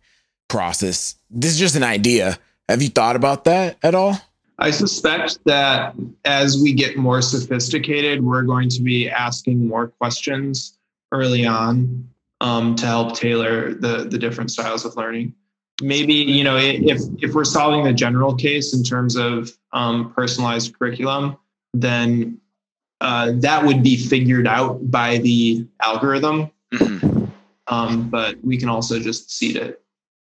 process. This is just an idea. Have you thought about that at all? I suspect that as we get more sophisticated, we're going to be asking more questions early on um, to help tailor the the different styles of learning. Maybe you know if if we're solving the general case in terms of um, personalized curriculum, then uh, that would be figured out by the algorithm. Mhm. Um, but we can also just seed it.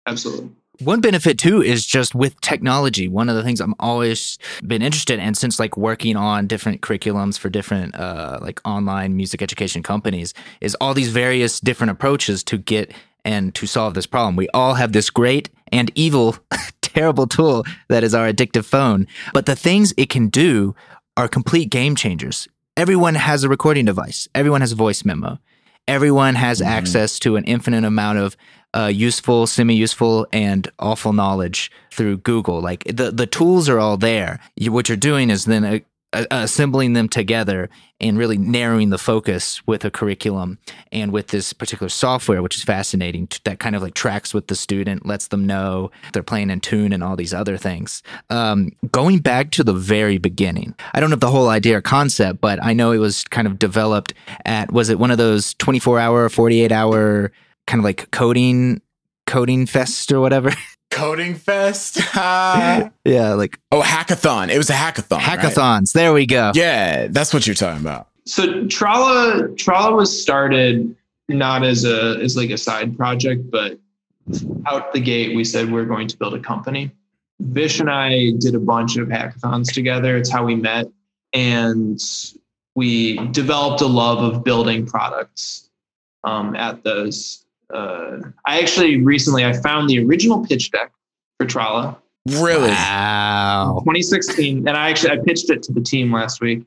Absolutely. One benefit too is just with technology one of the things i'm always been interested in since like working on different curriculums for different uh, like online music education companies is all these various different approaches to get and to solve this problem. We all have this great and evil terrible tool that is our addictive phone but the things it can do are complete game changers. Everyone has a recording device. Everyone has a voice memo. Everyone has Mhm. access to an infinite amount of uh, useful, semi-useful, and awful knowledge through Google. Like the the tools are all there. You, what you're doing is then uh, uh, assembling them together and really narrowing the focus with a curriculum and with this particular software, which is fascinating. That kind of like tracks with the student, lets them know they're playing in tune and all these other things. Um, going back to the very beginning, I don't know if the whole idea or concept, but I know it was kind of developed at was it one of those 24 hour, or 48 hour kind of like coding coding fest or whatever. Coding Fest. yeah, like oh hackathon. It was a hackathon. right? hackathons. There we go. Yeah, that's what you're talking about. so Trala Trala was started not as a as like a side project, but out the gate we said we're going to build a company. Vish and I did a bunch of hackathons together. It's how we met, and we developed a love of building products um, at those. Uh, I actually recently I found the original pitch deck for Trala. Really? Wow. 2016, and I actually I pitched it to the team last week.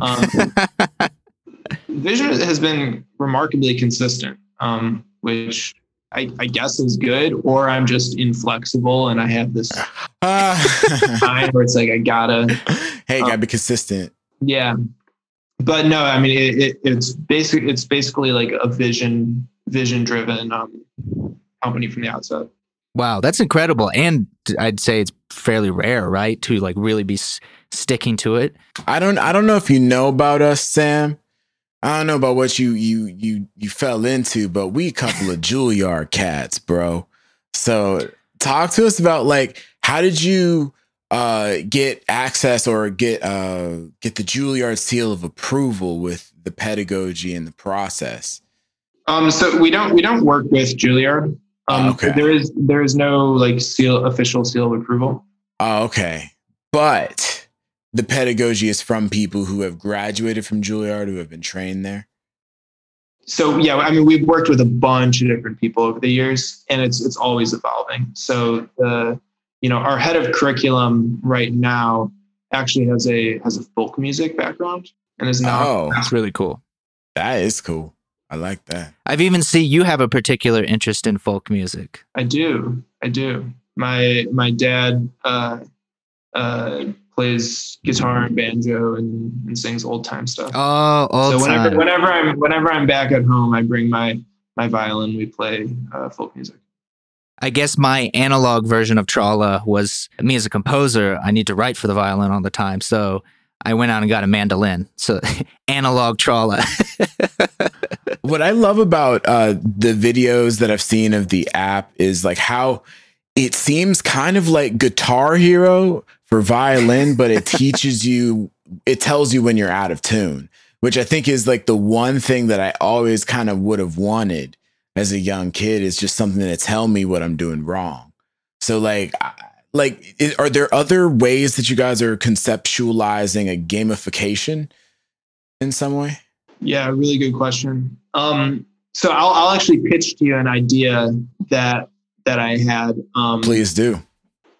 Um, Vision has been remarkably consistent, um, which I, I guess is good, or I'm just inflexible and I have this time where it's like I gotta, hey, gotta be consistent. yeah. But no, I mean it, it, it's basically it's basically like a vision vision driven um, company from the outset. Wow, that's incredible. And I'd say it's fairly rare, right? To like really be s- sticking to it. I don't I don't know if you know about us, Sam. I don't know about what you you you you fell into, but we a couple of Juilliard cats, bro. So talk to us about like how did you uh get access or get uh get the Juilliard seal of approval with the pedagogy and the process? Um, so we don't we don't work with Juilliard. Um, Okay. there is there is no like seal official seal of approval. Oh, okay. But the pedagogy is from people who have graduated from Juilliard who have been trained there. So yeah, I mean we've worked with a bunch of different people over the years, and it's it's always evolving. So the you know our head of curriculum right now actually has a has a folk music background and is now Oh, That's really cool. that is cool. I like that. I've even seen you have a particular interest in folk music. I do. I do. My my dad uh, uh, plays guitar and banjo and, and sings old time stuff. Oh, all so whenever time. whenever I'm whenever I'm back at home, I bring my my violin. We play uh, folk music. I guess my analog version of Trala was me as a composer. I need to write for the violin all the time, so I went out and got a mandolin. So analog Trala. What I love about uh, the videos that I've seen of the app is like how it seems kind of like Guitar Hero for violin, but it teaches you, it tells you when you're out of tune, which I think is like the one thing that I always kind of would have wanted as a young kid is just something to tell me what I'm doing wrong. So like, I- like, are there other ways that you guys are conceptualizing a gamification in some way? Yeah, really good question. Um, so I'll I'll actually pitch to you an idea that that I had. Um, Please do.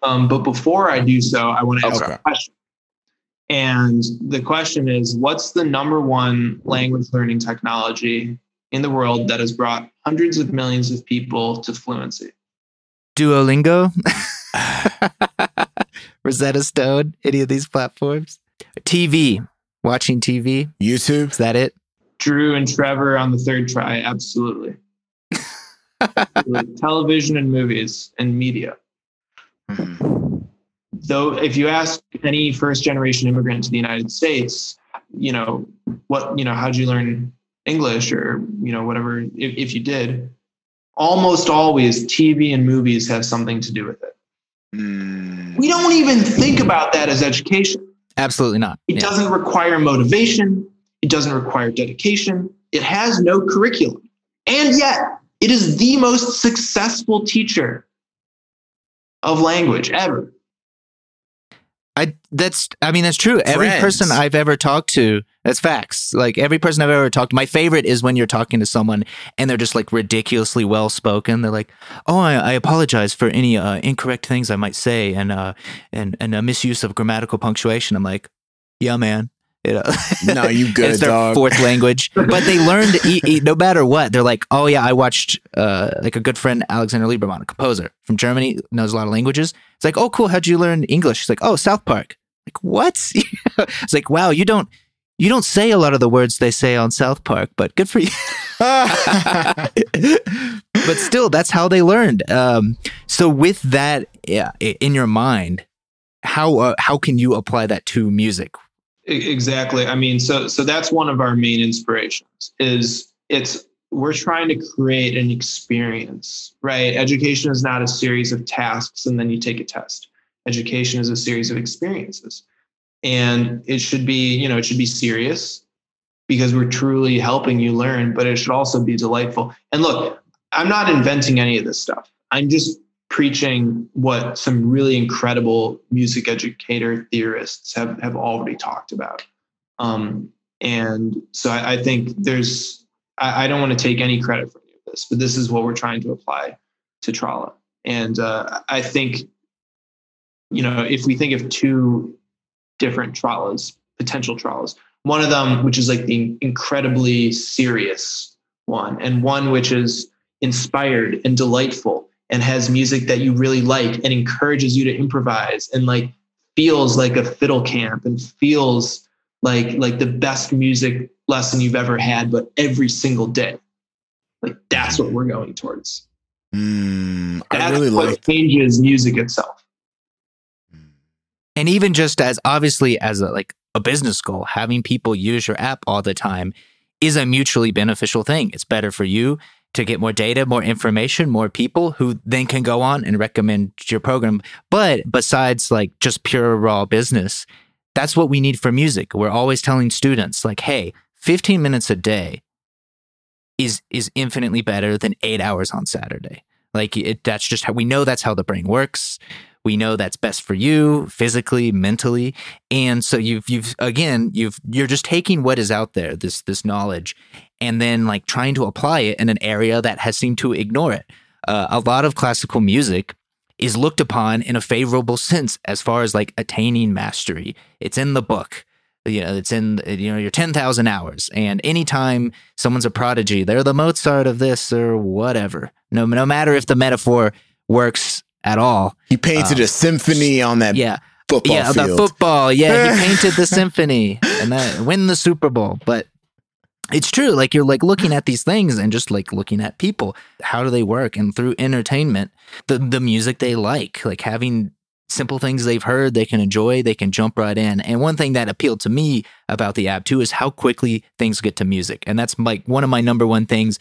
Um, but before I do so, I want to ask Okay. a question. And the question is what's the number one language learning technology in the world that has brought hundreds of millions of people to fluency? Duolingo, Rosetta Stone, any of these platforms? TV, watching TV. YouTube. Is that it? Drew and Trevor on the third try, absolutely. Television and movies and media. Mhm. though if you ask any first generation immigrant to the united states you know what you know how'd you learn english or you know whatever if, if you did almost always tv and movies have something to do with it Mm. we don't even think about that as education Absolutely not. it Yeah. doesn't require motivation it doesn't require dedication it has no curriculum and yet it is the most successful teacher of language ever I that's I mean that's true. Every person I've ever talked to, that's facts. Like every person I've ever talked to, my favorite is when you're talking to someone and they're just like ridiculously well spoken. They're like, "Oh, I, I apologize for any uh, incorrect things I might say and uh and and a misuse of grammatical punctuation." I'm like, "Yeah, man." You know? No, you good, it's their dog. fourth language, but they learned e- e- no matter what. They're like, "Oh yeah, I watched uh like a good friend Alexander Lieberman, a composer from Germany, knows a lot of languages." It's like, "Oh, cool. How'd you learn English?" She's like, "Oh, South Park." Like, what? it's like, wow, you don't you don't say a lot of the words they say on South Park, but good for you. but still, that's how they learned. Um, so, with that yeah, in your mind, how uh, how can you apply that to music? Exactly. I mean, so so that's one of our main inspirations. Is it's we're trying to create an experience, right? Education is not a series of tasks and then you take a test. Education is a series of experiences, and it should be you know it should be serious because we're truly helping you learn, but it should also be delightful. And look, I'm not inventing any of this stuff. I'm just preaching what some really incredible music educator theorists have, have already talked about. Um, and so I, I think there's, I, I don't want to take any credit for any of this, but this is what we're trying to apply to Trala. And uh, I think, you know, if we think of two different Tralas, potential Tralas, one of them, which is like the incredibly serious one, and one which is inspired and delightful and has music that you really like and encourages you to improvise and like feels like a fiddle camp and feels like like the best music lesson you've ever had but every single day like that's what we're going towards Mm, I That's really what like. changes music itself. and even just as obviously as a like a business goal having people use your app all the time is a mutually beneficial thing it's better for you to get more data more information more people who then can go on and recommend your program. But besides like just pure raw business that's what we need for music. We're always telling students like hey 15 minutes a day is is infinitely better than 8 hours on Saturday. Like it that's just how we know that's how the brain works we know that's best for you physically mentally. And so you've you've again you've you're just taking what is out there this this knowledge and then like trying to apply it in an area that has seemed to ignore it. Uh, a lot of classical music is looked upon in a favorable sense as far as like attaining mastery. It's in the book. You know it's in you know your 10,000 hours. And anytime someone's a prodigy they're the Mozart of this or whatever. No no matter if the metaphor works at all He painted a um, symphony on that yeah football yeah, field. the football. Yeah, he painted the symphony and that win the Super Bowl. But it's true. Like you're like looking at these things and just like looking at people. How do they work? And through entertainment, the the music they like, like having simple things they've heard, they can enjoy, they can jump right in. And one thing that appealed to me about the app too is how quickly things get to music. And that's like one of my number one things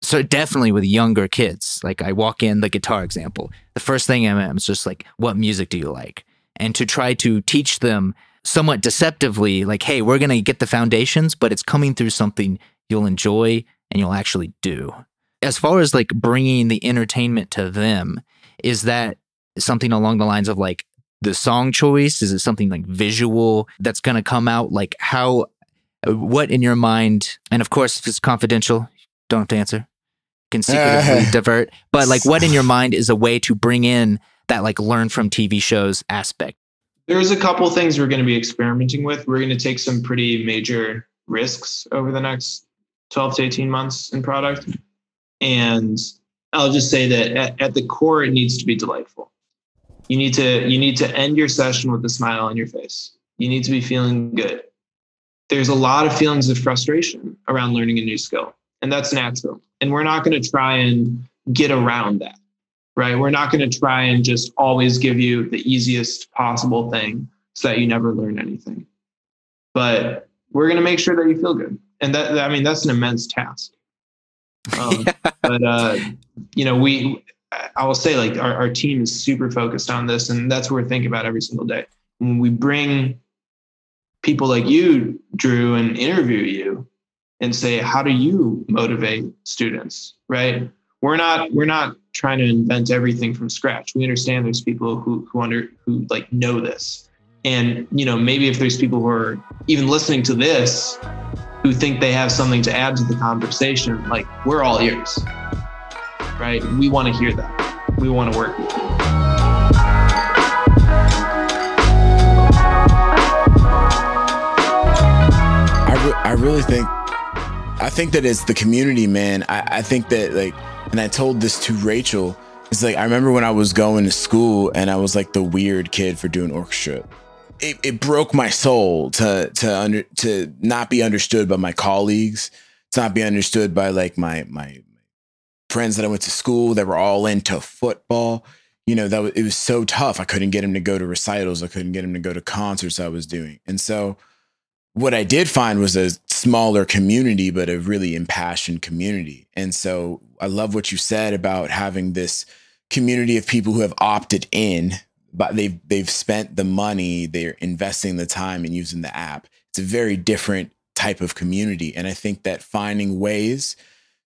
so definitely with younger kids like i walk in the guitar example the first thing i'm is just like what music do you like? And to try to teach them somewhat deceptively like hey we're going to get the foundations but it's coming through something you'll enjoy and you'll actually do. As far as like bringing the entertainment to them is that something along the lines of like the song choice? Is it something like visual that's going to come out? Like how uh, what in your mind and of course if it's confidential don't have to answer can secretively eh. divert but like what in your mind is a way to bring in that like learn from tv shows aspect There's a couple things we're going to be experimenting with. We're going to take some pretty major risks over the next 12 to 18 months in product. And I'll just say that at, at the core, it needs to be delightful. You need to you need to end your session with a smile on your face. You need to be feeling good. There's a lot of feelings of frustration around learning a new skill, and that's natural. And we're not going to try and get around that right? We're not going to try and just always give you the easiest possible thing so that you never learn anything. But we're going to make sure that you feel good. And that, I mean, that's an immense task. Um, but, uh, you know, we, I will say like our, our team is super focused on this and that's what we're thinking about every single day. When we bring people like you, Drew, and interview you and say, how do you motivate students? Right? We're not we're not trying to invent everything from scratch. We understand there's people who who under who like know this. And you know maybe if there's people who are even listening to this who think they have something to add to the conversation like we're all ears. Right? We want to hear that. We want to work with you. I, I really think I think that it's the community, man. I, I think that like, and I told this to Rachel. It's like I remember when I was going to school and I was like the weird kid for doing orchestra. It, it broke my soul to to under to not be understood by my colleagues, to not be understood by like my my friends that I went to school that were all into football. You know that was, it was so tough. I couldn't get him to go to recitals. I couldn't get him to go to concerts I was doing, and so what I did find was a smaller community, but a really impassioned community. And so I love what you said about having this community of people who have opted in, but they've they've spent the money, they're investing the time and using the app. It's a very different type of community. And I think that finding ways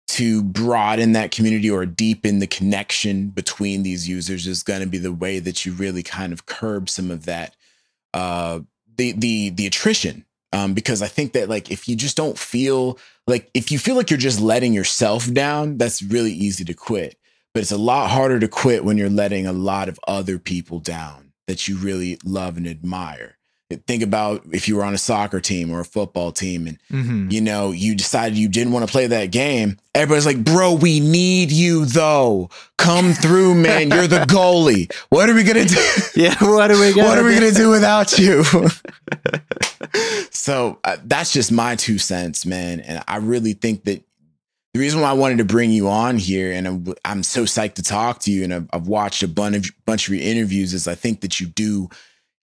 to broaden that community or deepen the connection between these users is going to be the way that you really kind of curb some of that uh the the the attrition um, because I think that like if you just don't feel like if you feel like you're just letting yourself down, that's really easy to quit. But it's a lot harder to quit when you're letting a lot of other people down that you really love and admire. Think about if you were on a soccer team or a football team and Mhm. you know you decided you didn't want to play that game. Everybody's like, "Bro, we need you though. Come through, man. You're the goalie. What are we gonna do?" yeah what are we gonna what are we do? gonna do without you? so uh, that's just my two cents, man. And I really think that the reason why I wanted to bring you on here, and I'm, I'm so psyched to talk to you, and I've, I've watched a bunch of bunch of your interviews, is I think that you do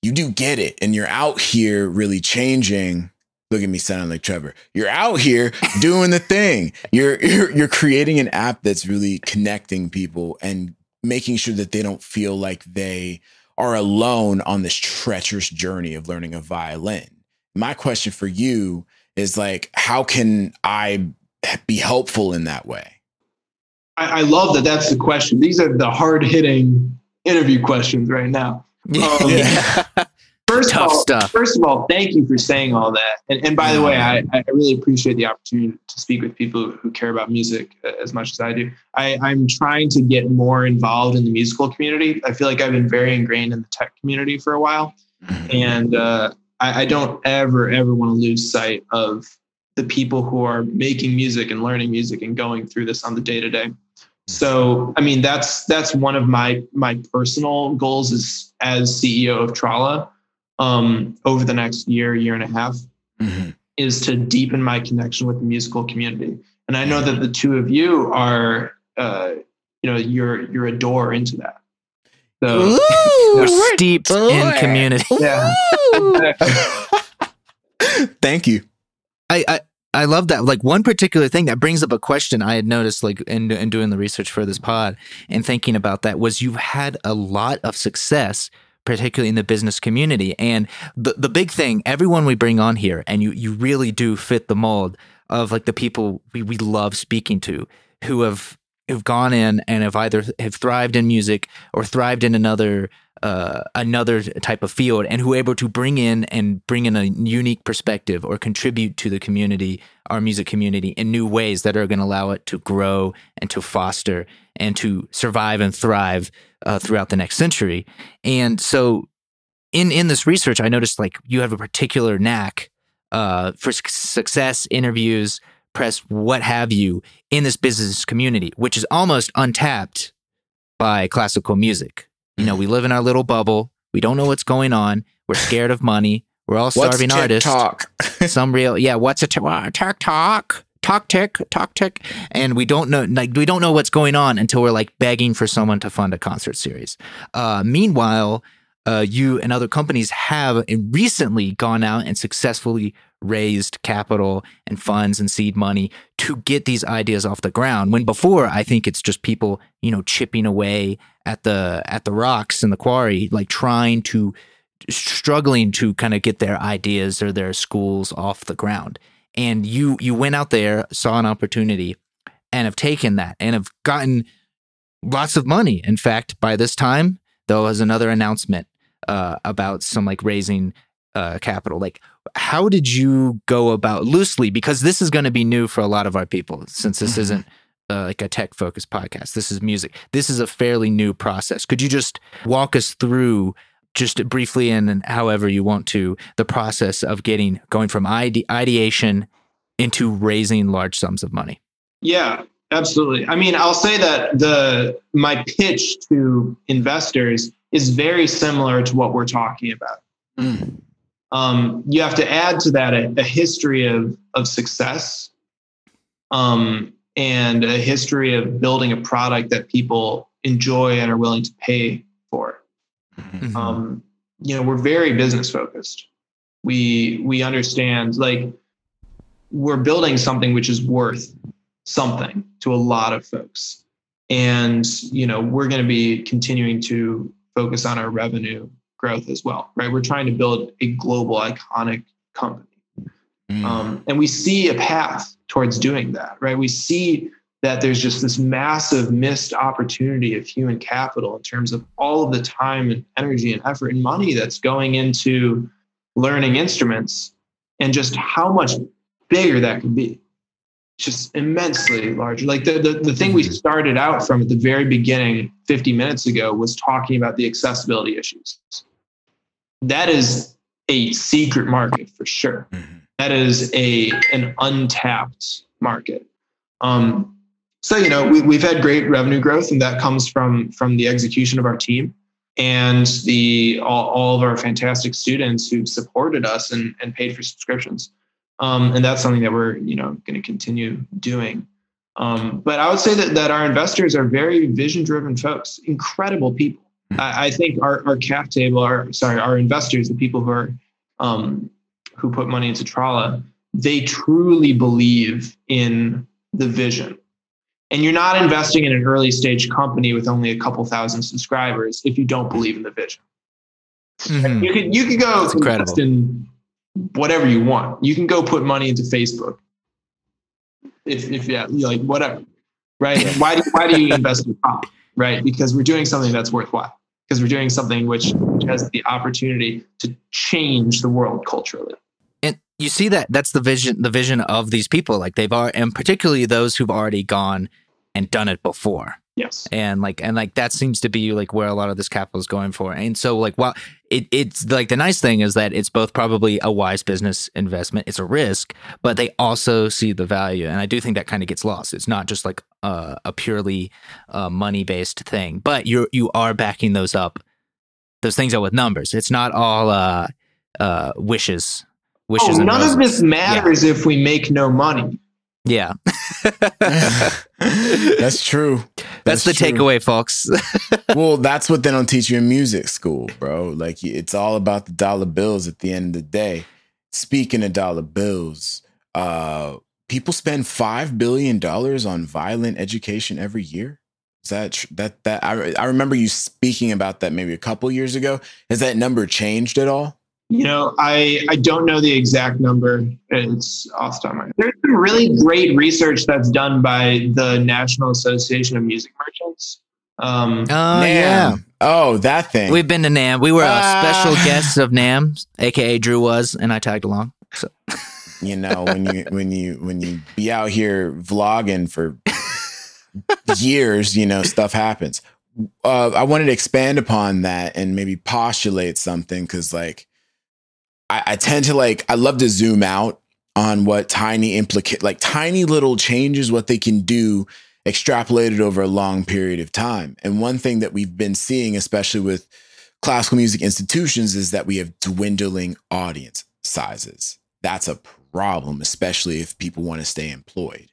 you do get it, and you're out here really changing. Look at me sounding like Trevor. You're out here doing the thing. You're, you're you're creating an app that's really connecting people and making sure that they don't feel like they are alone on this treacherous journey of learning a violin. My question for you is like, how can I be helpful in that way? I, I love that. That's the question. These are the hard hitting interview questions right now. Um, yeah. First Tough of all, stuff. First of all, thank you for saying all that. And, and by the way, I, I really appreciate the opportunity to speak with people who care about music uh, as much as I do. I, I'm trying to get more involved in the musical community. I feel like I've been very ingrained in the tech community for a while, and uh, I, I don't ever ever want to lose sight of the people who are making music and learning music and going through this on the day to day. So, I mean, that's that's one of my my personal goals is as CEO of Trala um, over the next year, year and a half, Mhm. is to deepen my connection with the musical community. And I know that the two of you are, uh, you know, you're you're a door into that. So, We're steeped in community. yeah. Thank you. I, I I love that. Like one particular thing that brings up a question I had noticed, like in, in doing the research for this pod and thinking about that, was you've had a lot of success, particularly in the business community. And the the big thing, everyone we bring on here, and you you really do fit the mold of like the people we, we love speaking to, who have who've gone in and have either have thrived in music or thrived in another uh, another type of field and who are able to bring in and bring in a unique perspective or contribute to the community, our music community, in new ways that are going to allow it to grow and to foster and to survive and thrive uh, throughout the next century. And so, in in this research, I noticed like you have a particular knack uh, for suc success, interviews, press, what have you, in this business community, which is almost untapped by classical music. You know, we live in our little bubble. We don't know what's going on. We're scared of money. We're all starving artists. TikTok? Some real, yeah. What's a t- uh, tick talk? Talk tick, talk tick, and we don't know. Like we don't know what's going on until we're like begging for someone to fund a concert series. Uh, meanwhile, uh, you and other companies have recently gone out and successfully raised capital and funds and seed money to get these ideas off the ground. When before, I think it's just people, you know, chipping away at the at the rocks in the quarry, like trying to struggling to kind of get their ideas or their schools off the ground. And you you went out there, saw an opportunity, and have taken that and have gotten lots of money. In fact, by this time, there was another announcement uh, about some like raising uh, capital. Like, how did you go about loosely? Because this is going to be new for a lot of our people, since this Mhm. isn't uh, like a tech focused podcast. This is music. This is a fairly new process. Could you just walk us through? Just briefly, and and however you want to, the process of getting going from ide- ideation into raising large sums of money. Yeah, absolutely. I mean, I'll say that the my pitch to investors is very similar to what we're talking about. Mm. Um, you have to add to that a, a history of of success, um, and a history of building a product that people enjoy and are willing to pay for. Mhm. um, you know we're very business focused we we understand like we're building something which is worth something to a lot of folks and you know we're going to be continuing to focus on our revenue growth as well right? We're trying to build a global iconic company. Mm. um, and we see a path towards doing that right? We see that there's just this massive missed opportunity of human capital in terms of all of the time and energy and effort and money that's going into learning instruments and just how much bigger that could be just immensely larger like the, the, the thing we Mhm. started out from at the very beginning 50 minutes ago was talking about the accessibility issues that is a secret market for sure Mhm. that is a an untapped market. Um, so you know we, we've had great revenue growth, and that comes from from the execution of our team and the all, all of our fantastic students who've supported us and, and paid for subscriptions. Um, and that's something that we're you know going to continue doing. Um, but I would say that that our investors are very vision driven folks, incredible people. I, I, think our, our cap table, our sorry, our investors, the people who are um, who put money into Trala, they truly believe in the vision. And you're not investing in an early stage company with only a couple thousand subscribers if you don't believe in the vision. Mm-hmm. You could you could go invest in whatever you want. You can go put money into Facebook. If if yeah, like whatever. Right? why do why do you invest in pop? Right? Because we're doing something that's worthwhile. Because we're doing something which has the opportunity to change the world culturally and you see that that's the vision the vision of these people like they've are and particularly those who've already gone and done it before yes and like and like that seems to be like where a lot of this capital is going for and so like well it, it's like the nice thing is that it's both probably a wise business investment it's a risk but they also see the value and i do think that kind of gets lost it's not just like a, a purely uh, money based thing but you're you are backing those up those things are with numbers it's not all uh uh wishes wishes. Oh, none of this matters yeah. if we make no money. Yeah. that's true. That's, that's the true. takeaway, folks. well, that's what they don't teach you in music school, bro. Like it's all about the dollar bills at the end of the day. Speaking of dollar bills, uh, people spend five billion dollars on violent education every year. Is that that that I I remember you speaking about that maybe a couple years ago. Has that number changed at all? You know, I, I don't know the exact number. It's off the top of my head. There's some really great research that's done by the National Association of Music Merchants. Um, oh, yeah. Oh, that thing. We've been to NAMM. We were a special guest of NAMM, aka Drew was, and I tagged along. So you know, when you when you when you be out here vlogging for years, you know, stuff happens. Uh, I wanted to expand upon that and maybe postulate something because, like, I, I tend to like I love to zoom out on what tiny implicate like tiny little changes what they can do extrapolated over a long period of time. And one thing that we've been seeing, especially with classical music institutions, is that we have dwindling audience sizes. That's a problem, especially if people want to stay employed.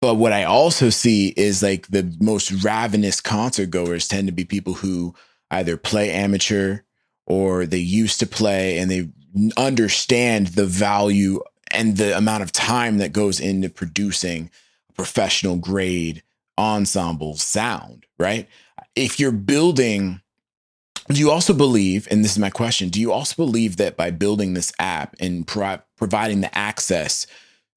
But what I also see is like the most ravenous concert goers tend to be people who either play amateur or they used to play and they understand the value and the amount of time that goes into producing professional grade ensemble sound, right? If you're building, do you also believe, and this is my question, do you also believe that by building this app and pro- providing the access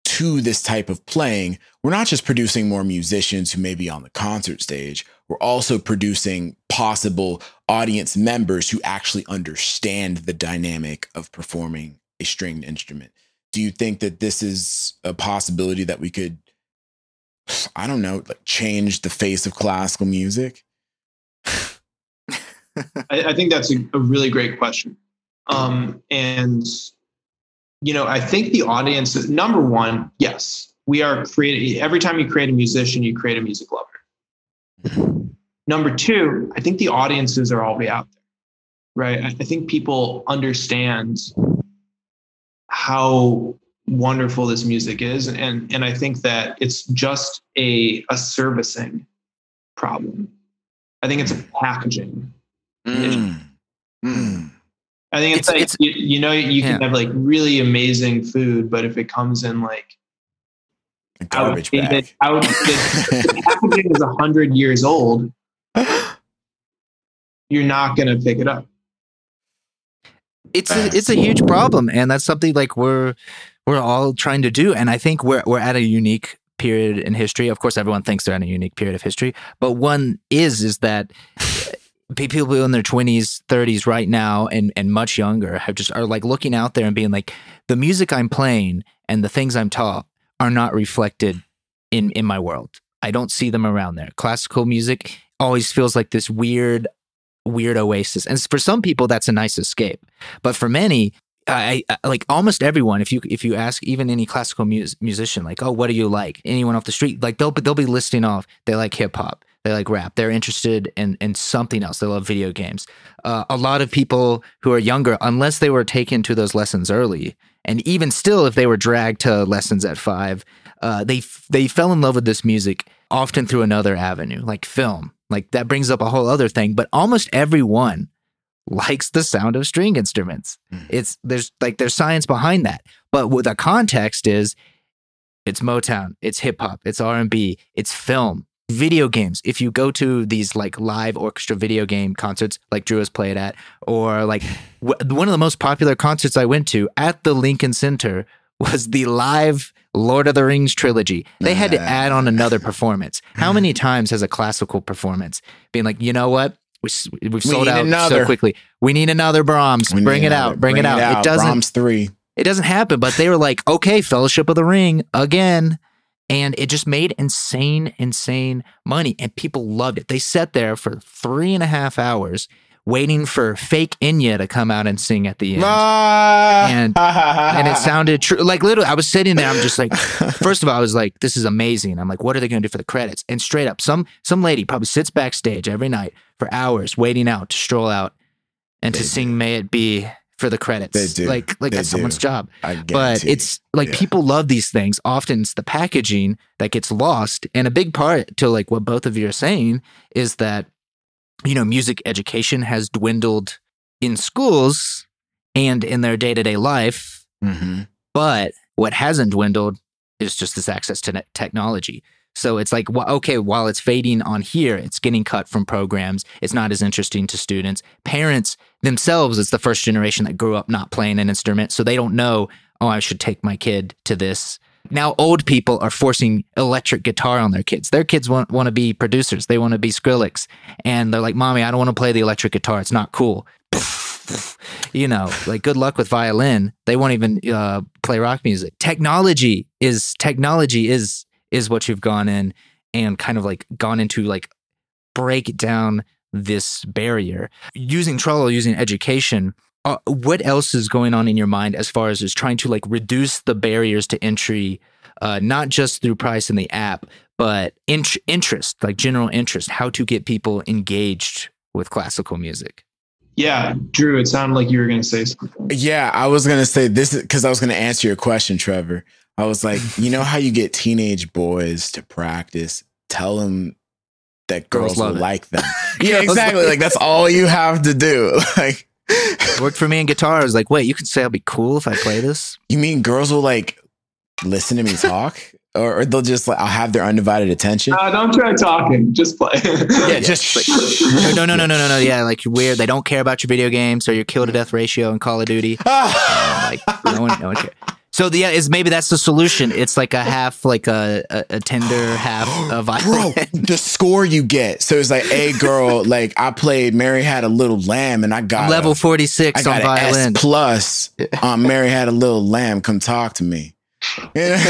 to this type of playing, we're not just producing more musicians who may be on the concert stage, we're also producing possible audience members who actually understand the dynamic of performing a stringed instrument. Do you think that this is a possibility that we could, I don't know, like change the face of classical music? I, I, think that's a, a really great question. Um, and, you know, I think the audience number one, yes, we are creating, every time you create a musician, you create a music lover. Number two, I think the audiences are already out there, right? I think people understand how wonderful this music is, and and I think that it's just a a servicing problem. I think it's a packaging. Mm. Mm. I think it's, it's like it's, you, you, know you can yeah. have like really amazing food, but if it comes in like a garbage bag, outdated, packaging is a hundred years old you're not going to pick it up. It's a, it's a huge problem, and that's something like we're we're all trying to do. And I think we're we're at a unique period in history. Of course, everyone thinks they're in a unique period of history, but one is is that eh, people in their 20s 30s right now and and much younger have just are like looking out there and being like the music i'm playing and the things i'm taught are not reflected in in my world i don't see them around there classical music always feels like this weird, weird oasis. And for some people, that's a nice escape. But for many, I, I, like almost everyone. If you if you ask even any classical musician, like, oh, what do you like? Anyone off the street, like they'll they'll be listing off. They like hip hop. They like rap. They're interested in in something else. They love video games. Uh, a lot of people who are younger, unless they were taken to those lessons early, and even still, if they were dragged to lessons at five, uh, they they fell in love with this music often through another avenue, like film. Like that brings up a whole other thing. But almost everyone likes the sound of string instruments. Mm. It's there's like there's science behind that. But what the context is, it's Motown, it's hip hop, it's R and B, it's film, video games. If you go to these like live orchestra video game concerts, like Drew has played at, or like w- one of the most popular concerts I went to at the Lincoln Center was the live Lord of the Rings trilogy. They had to add on another performance. How many times has a classical performance been like, you know what? we, we've sold need out so quickly. We need another Brahms. We bring it another- out. Bring, it out. It doesn't. Brahms three. It doesn't happen. But they were like, okay, Fellowship of the Ring again. And it just made insane, insane money. And people loved it. They sat there for three and a half hours waiting for fake Enya to come out and sing at the end. Ah. And- And it sounded true. Like literally, I was sitting there. I'm just like, first of all, I was like, this is amazing. I'm like, what are they going to do for the credits? And straight up, some some lady probably sits backstage every night for hours waiting out to stroll out and to sing "May It Be" for the credits. They do. Like like They that's someone's job. But it's like Yeah. people love these things. Often it's the packaging that gets lost. And a big part to like what both of you are saying is that you know music education has dwindled in schools and in their day-to-day life. Hmm but what hasn't dwindled is just this access to technology so it's like well, okay while it's fading on here it's getting cut from programs. It's not as interesting to students. Parents themselves it's the first generation that grew up not playing an instrument so they don't know oh i should take my kid to this. Now old people are forcing electric guitar on their kids. Their kids want, want to be producers. They want to be skrillex. And they're like mommy i don't want to play the electric guitar. It's not cool. You know like good luck with violin. They won't even uh, play rock music. Technology is technology is is what you've gone in and kind of like gone into like break down this barrier using Trala, using education. Uh, what else is going on in your mind as far as is trying to like reduce the barriers to entry, uh, not just through price in the app, but int- interest, like general interest, how to get people engaged with classical music? Yeah, Drew, it sounded like you were going to say something. Yeah, I was gonna say this because I was gonna answer your question, Trevor. I was like, you know how you get teenage boys to practice? Tell them that Girls girls, will it. like them. yeah, exactly. Like that's all you have to do. Like, worked for me in guitar. I was like, wait, you can say I'll be cool if I play this? you mean girls will like listen to me talk, or, or they'll just like I'll have their undivided attention? Uh, don't try talking, just play. yeah, just like, No, no, no, no, no, no. Yeah, like you're weird. They don't care about your video games or your kill to death ratio in Call of Duty. Like no one, no one cares. So the, yeah, is maybe that's the solution. It's like a half, like a a, a tender half of Bro, violin. Bro, the score you get. So it's like, hey, girl, like I played Mary Had a Little Lamb and I got Level forty I on an S violin. plus. Um, Mary Had a Little Lamb. Come talk to me. Yeah.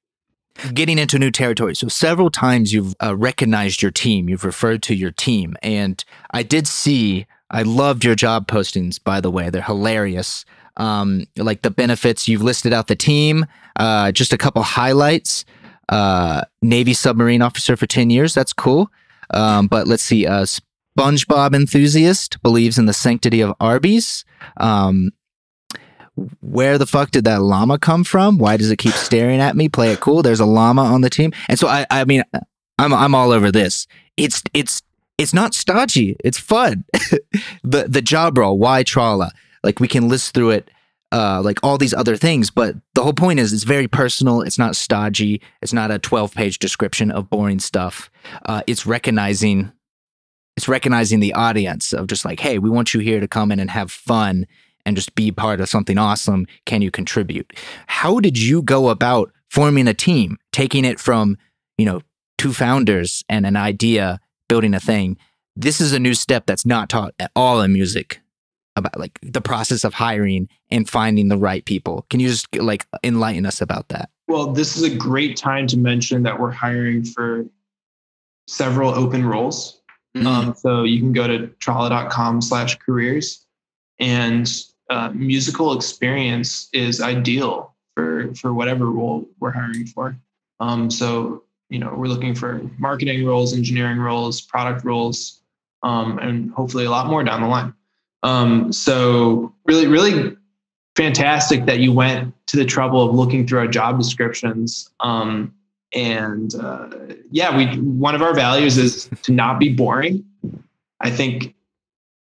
Getting into new territory. So several times you've uh, recognized your team. You've referred to your team, and I did see. I loved your job postings. By the way, they're hilarious. Um, like the benefits you've listed out the team. Uh, just a couple highlights. Uh, Navy submarine officer for ten years. That's cool. Um, but let's see. Uh, SpongeBob enthusiast believes in the sanctity of Arby's. Um, where the fuck did that llama come from? Why does it keep staring at me? Play it cool. There's a llama on the team, and so I, I mean, I'm, I'm all over this. It's, it's, it's not stodgy. It's fun. the, the job role. Why Trala? Like we can list through it, uh, like all these other things. But the whole point is, it's very personal. It's not stodgy. It's not a 12 page description of boring stuff. Uh, it's recognizing, it's recognizing the audience of just like, hey, we want you here to come in and have fun and just be part of something awesome. Can you contribute? How did you go about forming a team, taking it from, you know, two founders and an idea, building a thing? This is a new step that's not taught at all in music about like the process of hiring and finding the right people. Can you just like enlighten us about that? Well, this is a great time to mention that we're hiring for several open roles. Mm-hmm. Um, so you can go to trala.com slash careers and uh, musical experience is ideal for, for whatever role we're hiring for. Um, so, you know, we're looking for marketing roles, engineering roles, product roles, um, and hopefully a lot more down the line. Um, so really, really fantastic that you went to the trouble of looking through our job descriptions. Um, and uh, yeah, we one of our values is to not be boring. I think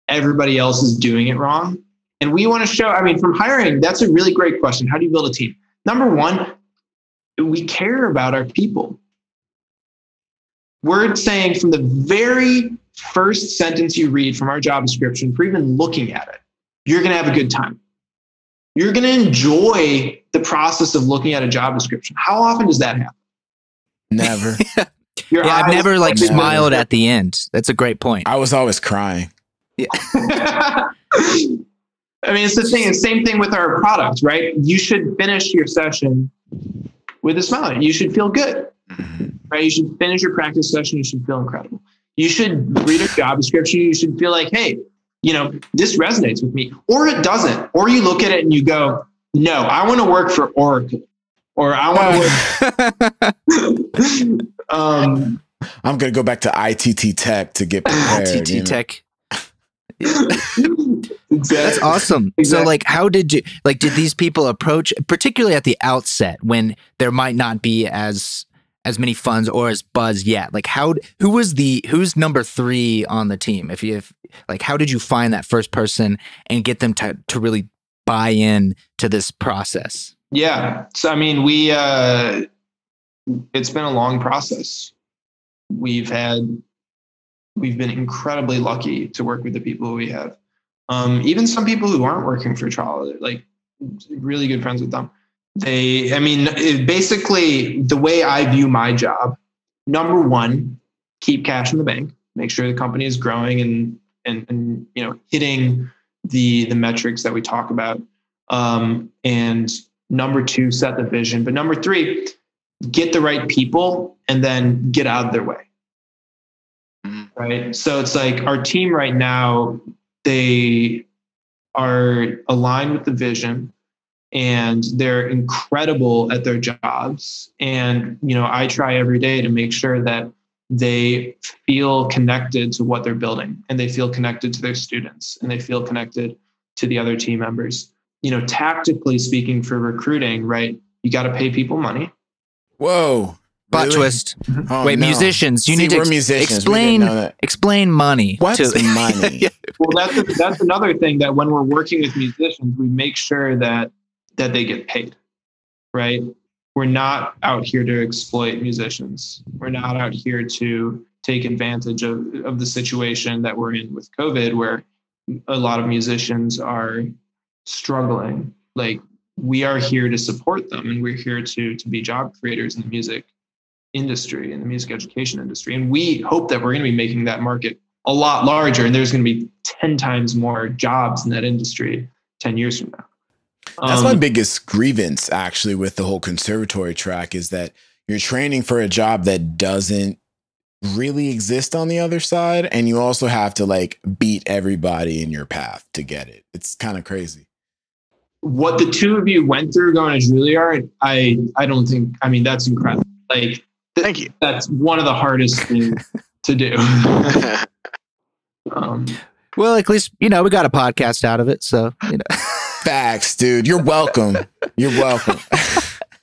everybody else is doing it wrong, and we want to show. I mean, from hiring, that's a really great question. How do you build a team? Number one, we care about our people. We're saying from the very first sentence you read from our job description, for even looking at it, you're going to have a good time. You're going to enjoy the process of looking at a job description. How often does that happen? Never. yeah, I've never like smiled at the end. That's a great point. I was always crying. Yeah. I mean, it's the thing. It's same thing with our product, right? You should finish your session with a smile. You should feel good, mm-hmm. right? You should finish your practice session. You should feel incredible. You should read a job description. You should feel like, hey, you know, this resonates with me, or it doesn't. Or you look at it and you go, no, I want to work for Oracle, or I want to work. um, I'm going to go back to ITT Tech to get prepared. ITT you know? Tech. exactly. That's awesome. Exactly. So like how did you like did these people approach particularly at the outset when there might not be as as many funds or as buzz yet? Like how who was the who's number 3 on the team? If you if, like how did you find that first person and get them to to really buy in to this process? Yeah. So I mean, we uh it's been a long process. We've had we've been incredibly lucky to work with the people we have. Um, even some people who aren't working for Trala, like really good friends with them. They, I mean, basically the way I view my job, number one, keep cash in the bank, make sure the company is growing and and and you know hitting the the metrics that we talk about. Um, and number two, set the vision. But number three, get the right people and then get out of their way right? So it's like our team right now, they are aligned with the vision and they're incredible at their jobs. And, you know, I try every day to make sure that they feel connected to what they're building and they feel connected to their students and they feel connected to the other team members. You know, tactically speaking for recruiting, right? You got to pay people money. Whoa. Plot really? twist. Mm-hmm. Oh, Wait, no. musicians. You See, need to ex- musicians. explain explain money. What's to- money? well, that's that's another thing that when we're working with musicians, we make sure that that they get paid. Right? We're not out here to exploit musicians. We're not out here to take advantage of of the situation that we're in with COVID, where a lot of musicians are struggling. Like we are here to support them, and we're here to to be job creators in the music industry in the music education industry. And we hope that we're going to be making that market a lot larger and there's going to be 10 times more jobs in that industry 10 years from now. That's um, my biggest grievance actually with the whole conservatory track is that you're training for a job that doesn't really exist on the other side and you also have to like beat everybody in your path to get it. It's kind of crazy. What the two of you went through going to Juilliard, I I don't think I mean that's incredible. Like Thank you. That's one of the hardest things to do. um, well, at least you know we got a podcast out of it, so you know. Facts, dude. You're welcome. You're welcome.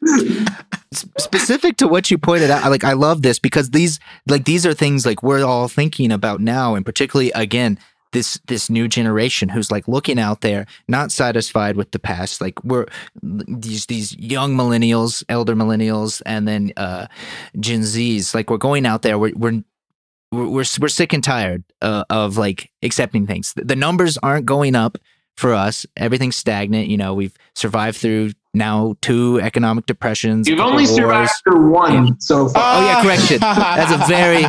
Specific to what you pointed out, like I love this because these, like these are things like we're all thinking about now, and particularly again this this new generation who's like looking out there, not satisfied with the past. Like we're these these young millennials, elder millennials, and then uh, Gen Zs. Like we're going out there. We're we're we're we're sick and tired uh, of like accepting things. The numbers aren't going up for us. Everything's stagnant. You know, we've survived through now two economic depressions. You've only wars. survived through one yeah. so far. Oh yeah, correction. That's a very.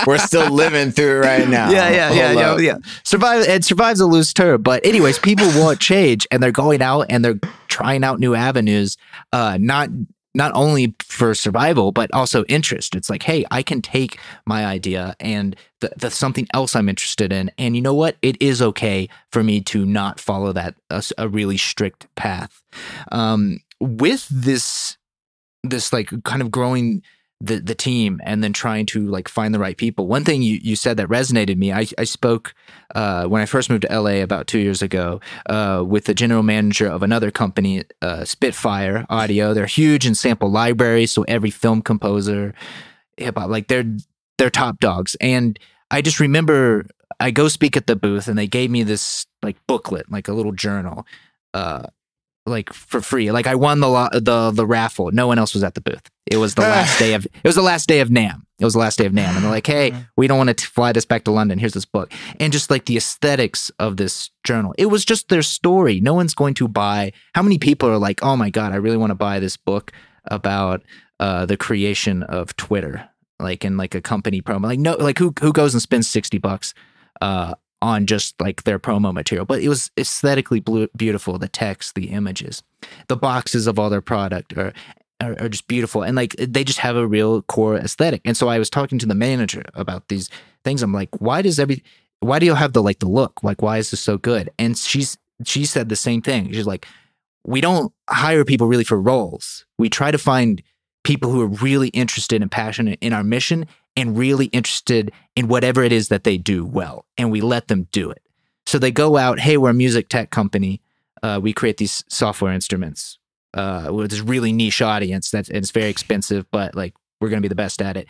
We're still living through it right now. Yeah, yeah, yeah, yeah, yeah. Survive. It survives a loose term, but anyways, people want change, and they're going out and they're trying out new avenues. Uh, not not only for survival but also interest. It's like hey i can take my idea and the, the something else i'm interested in. And you know what? It is okay for me to not follow that a, a really strict path. Um, with this this like kind of growing the the team and then trying to like find the right people. One thing you, you said that resonated me. I, I spoke uh, when I first moved to LA about two years ago uh, with the general manager of another company, uh, Spitfire Audio. They're huge in sample libraries, so every film composer, hip hop, like they're they're top dogs. And I just remember I go speak at the booth and they gave me this like booklet, like a little journal. Uh, like for free. Like I won the lo- the the raffle. No one else was at the booth. It was the last day of it was the last day of NAMM. It was the last day of NAMM, and they're like, "Hey, we don't want to fly this back to London. Here's this book." And just like the aesthetics of this journal, it was just their story. No one's going to buy. How many people are like, "Oh my god, I really want to buy this book about uh, the creation of Twitter." Like in like a company promo, like no, like who who goes and spends sixty bucks uh, on just like their promo material, but it was aesthetically beautiful. The text, the images, the boxes of all their product are, are, are just beautiful, and like they just have a real core aesthetic. And so I was talking to the manager about these things. I'm like, why does every, why do you have the like the look? Like, why is this so good? And she's she said the same thing. She's like, we don't hire people really for roles. We try to find people who are really interested and passionate in our mission and really interested in whatever it is that they do well, and we let them do it. So they go out, hey, we're a music tech company. Uh, we create these software instruments uh, with this really niche audience that's it's very expensive, but like we're going to be the best at it.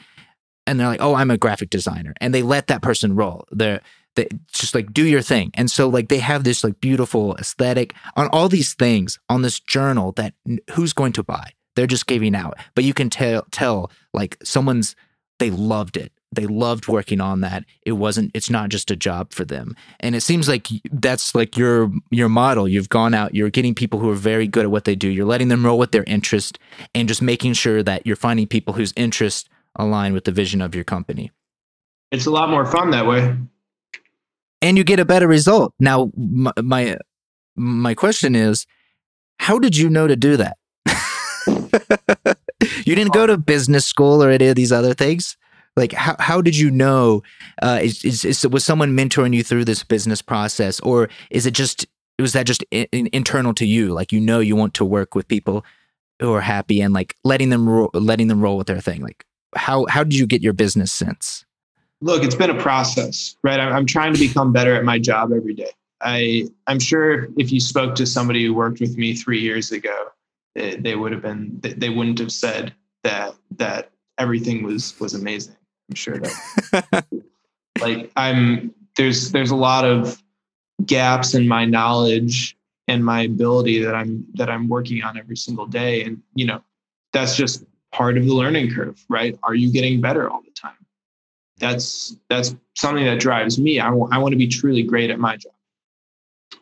And they're like, oh, I'm a graphic designer, and they let that person roll. They're they just like do your thing, and so like they have this like beautiful aesthetic on all these things on this journal that who's going to buy? They're just giving out, but you can tell tell like someone's they loved it. They loved working on that. It wasn't it's not just a job for them. And it seems like that's like your your model. You've gone out you're getting people who are very good at what they do. You're letting them roll with their interest and just making sure that you're finding people whose interests align with the vision of your company. It's a lot more fun that way. And you get a better result. Now my my, my question is how did you know to do that you didn't go to business school or any of these other things. Like, how, how did you know? Uh, is, is, is, was someone mentoring you through this business process, or is it just was that just in, internal to you? Like, you know, you want to work with people who are happy and like letting them ro- letting them roll with their thing. Like, how how did you get your business sense? Look, it's been a process, right? I'm, I'm trying to become better at my job every day. I I'm sure if you spoke to somebody who worked with me three years ago, they, they would have been they wouldn't have said that that everything was was amazing. I'm sure that like I'm there's there's a lot of gaps in my knowledge and my ability that I'm that I'm working on every single day. And you know that's just part of the learning curve right? Are you getting better all the time? That's that's something that drives me. I, w- I want to be truly great at my job.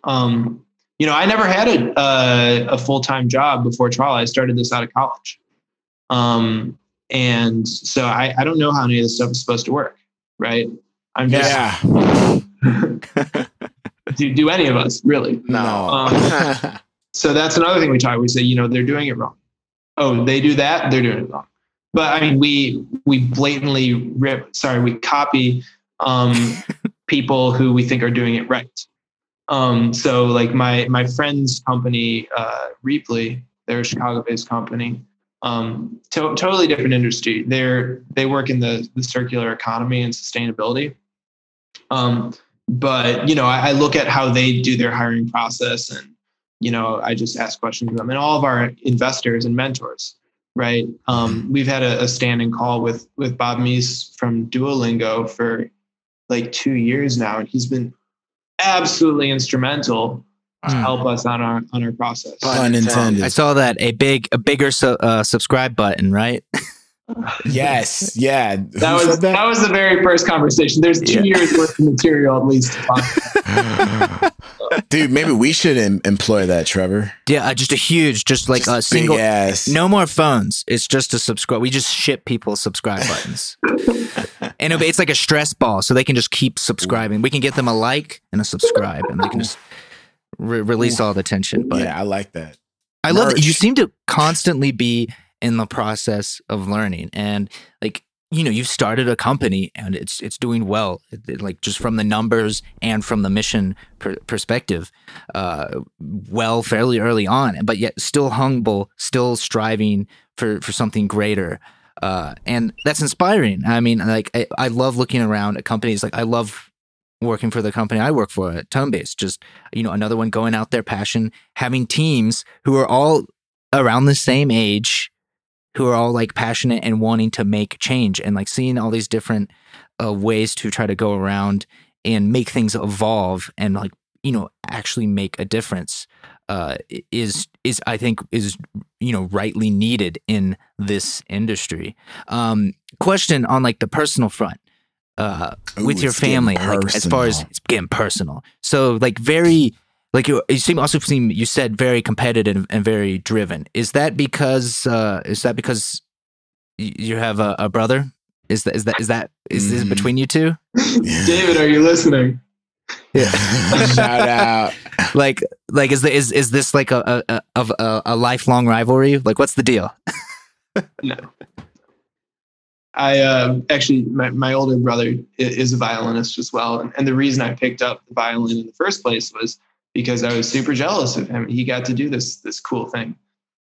Um you know, I never had a uh, a full time job before Trala. I started this out of college, um, and so I, I don't know how any of this stuff is supposed to work. Right? I'm just yeah. do do any of us really? No. Um, so that's another thing we talk. We say, you know, they're doing it wrong. Oh, they do that. They're doing it wrong. But I mean, we we blatantly rip. Sorry, we copy um, people who we think are doing it right. Um, so like my my friend's company, uh, Rheaply, they're a Chicago-based company. Um, to- totally different industry. They're they work in the the circular economy and sustainability. Um, but you know, I, I look at how they do their hiring process, and you know, I just ask questions of them, and all of our investors and mentors. Right. Um, we've had a, a standing call with with Bob Meese from Duolingo for like two years now, and he's been absolutely instrumental to hmm. help us on our on our process. Pun intended. I saw that a big a bigger su- uh, subscribe button, right? yes, yeah. That Who was that? that? was the very first conversation. There's two yeah. years worth of material at least. Dude, maybe we should em- employ that, Trevor. Yeah, uh, just a huge, just like just a single. Ass. No more phones. It's just a subscribe. We just ship people subscribe buttons, and it's like a stress ball, so they can just keep subscribing. We can get them a like and a subscribe, and they can just re- release all the tension. But yeah, I like that. I Merch. love that you seem to constantly be in the process of learning, and like you know you've started a company and it's it's doing well it, it, like just from the numbers and from the mission per- perspective uh, well fairly early on but yet still humble still striving for for something greater uh, and that's inspiring. I mean, like I, I love looking around at companies. Like I love working for the company I work for at Tonebase. Just you know, another one going out there, passion, having teams who are all around the same age, who are all like passionate and wanting to make change, and like seeing all these different uh, ways to try to go around and make things evolve and like you know actually make a difference uh, is is I think is you know rightly needed in this industry. Um, question on like the personal front uh, Ooh, with your family, like as far as it's getting personal. So like very like you, you seem also seem you said very competitive and very driven. Is that because uh, is that because you have a, a brother? Is that is that is that is this Mhm. between you two? David, are you listening? Yeah. Shout out. Like like is the, is is this like a a, a of a, a lifelong rivalry? Like what's the deal? No. I uh, actually, my, my older brother is a violinist as well. And, and the reason I picked up the violin in the first place was because I was super jealous of him. He got to do this, this cool thing.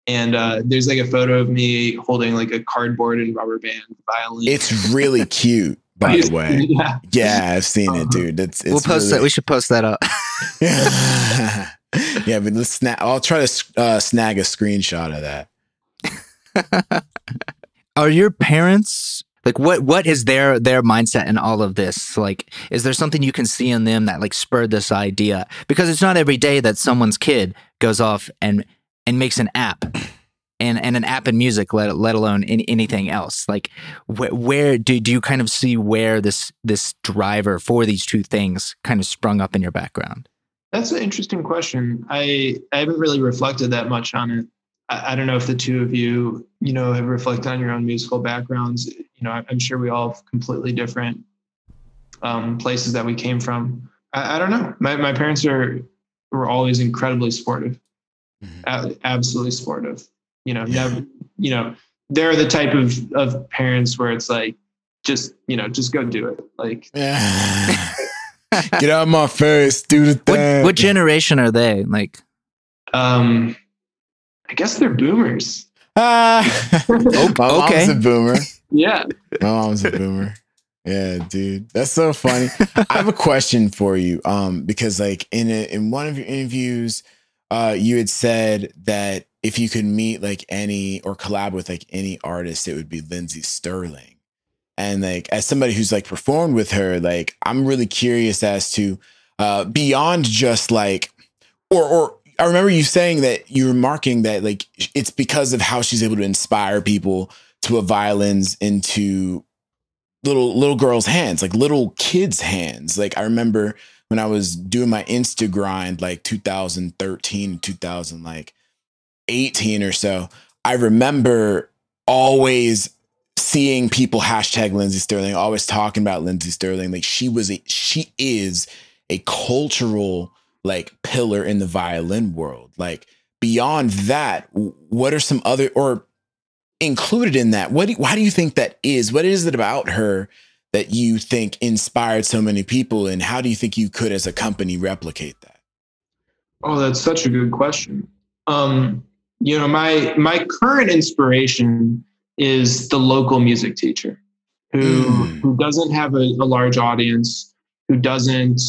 And uh, there's like a photo of me holding like a cardboard and rubber band violin. It's really cute, by the way. Yeah. Yeah, I've seen Uh-huh. it, dude. It's, it's we'll post that. We should post that up. yeah, but let's snap. I'll try to uh, snag a screenshot of that. Are your parents like what what is their their mindset in all of this? Like is there something you can see in them that like spurred this idea? Because it's not every day that someone's kid goes off and and makes an app. And, and an app in music, let, let alone in, anything else. Like, wh- where do, do you kind of see where this this driver for these two things kind of sprung up in your background? That's an interesting question. I, I haven't really reflected that much on it. I, I don't know if the two of you, you know, have reflected on your own musical backgrounds. You know, I- I'm sure we all have completely different um, places that we came from. I, I don't know. My, my parents are were always incredibly sportive, Mhm. a- absolutely sportive. You know, Yeah. never. You know, they're the type of of parents where it's like, just you know, just go do it. Like, Get out my face, do the What thing. what generation are they? Like, um, I guess they're boomers. Ah. My mom's a boomer. Yeah. My mom's a boomer. Yeah, dude, that's so funny. I have a question for you, um, because like in a, in one of your interviews, uh, you had said that if you could meet like any or collab with like any artist, it would be Lindsey Stirling. And like as somebody who's like performed with her, like I'm really curious as to uh, beyond just like, or or I remember you saying that you were marking that like it's because of how she's able to inspire people to put violins into little little girls' hands, like little kids' hands. Like I remember when I was doing my Insta grind, like 2013, 2000, like 18 or so. I remember always seeing people hashtag Lindsey Stirling, always talking about Lindsey Stirling. Like she was a she is a cultural like pillar in the violin world. Like beyond that, what are some other or included in that? What do, why do you think that is? What is it about her that you think inspired so many people and how do you think you could as a company replicate that? Oh, that's such a good question. Um, you know, my my current inspiration is the local music teacher who Mm. who doesn't have a, a large audience, who doesn't,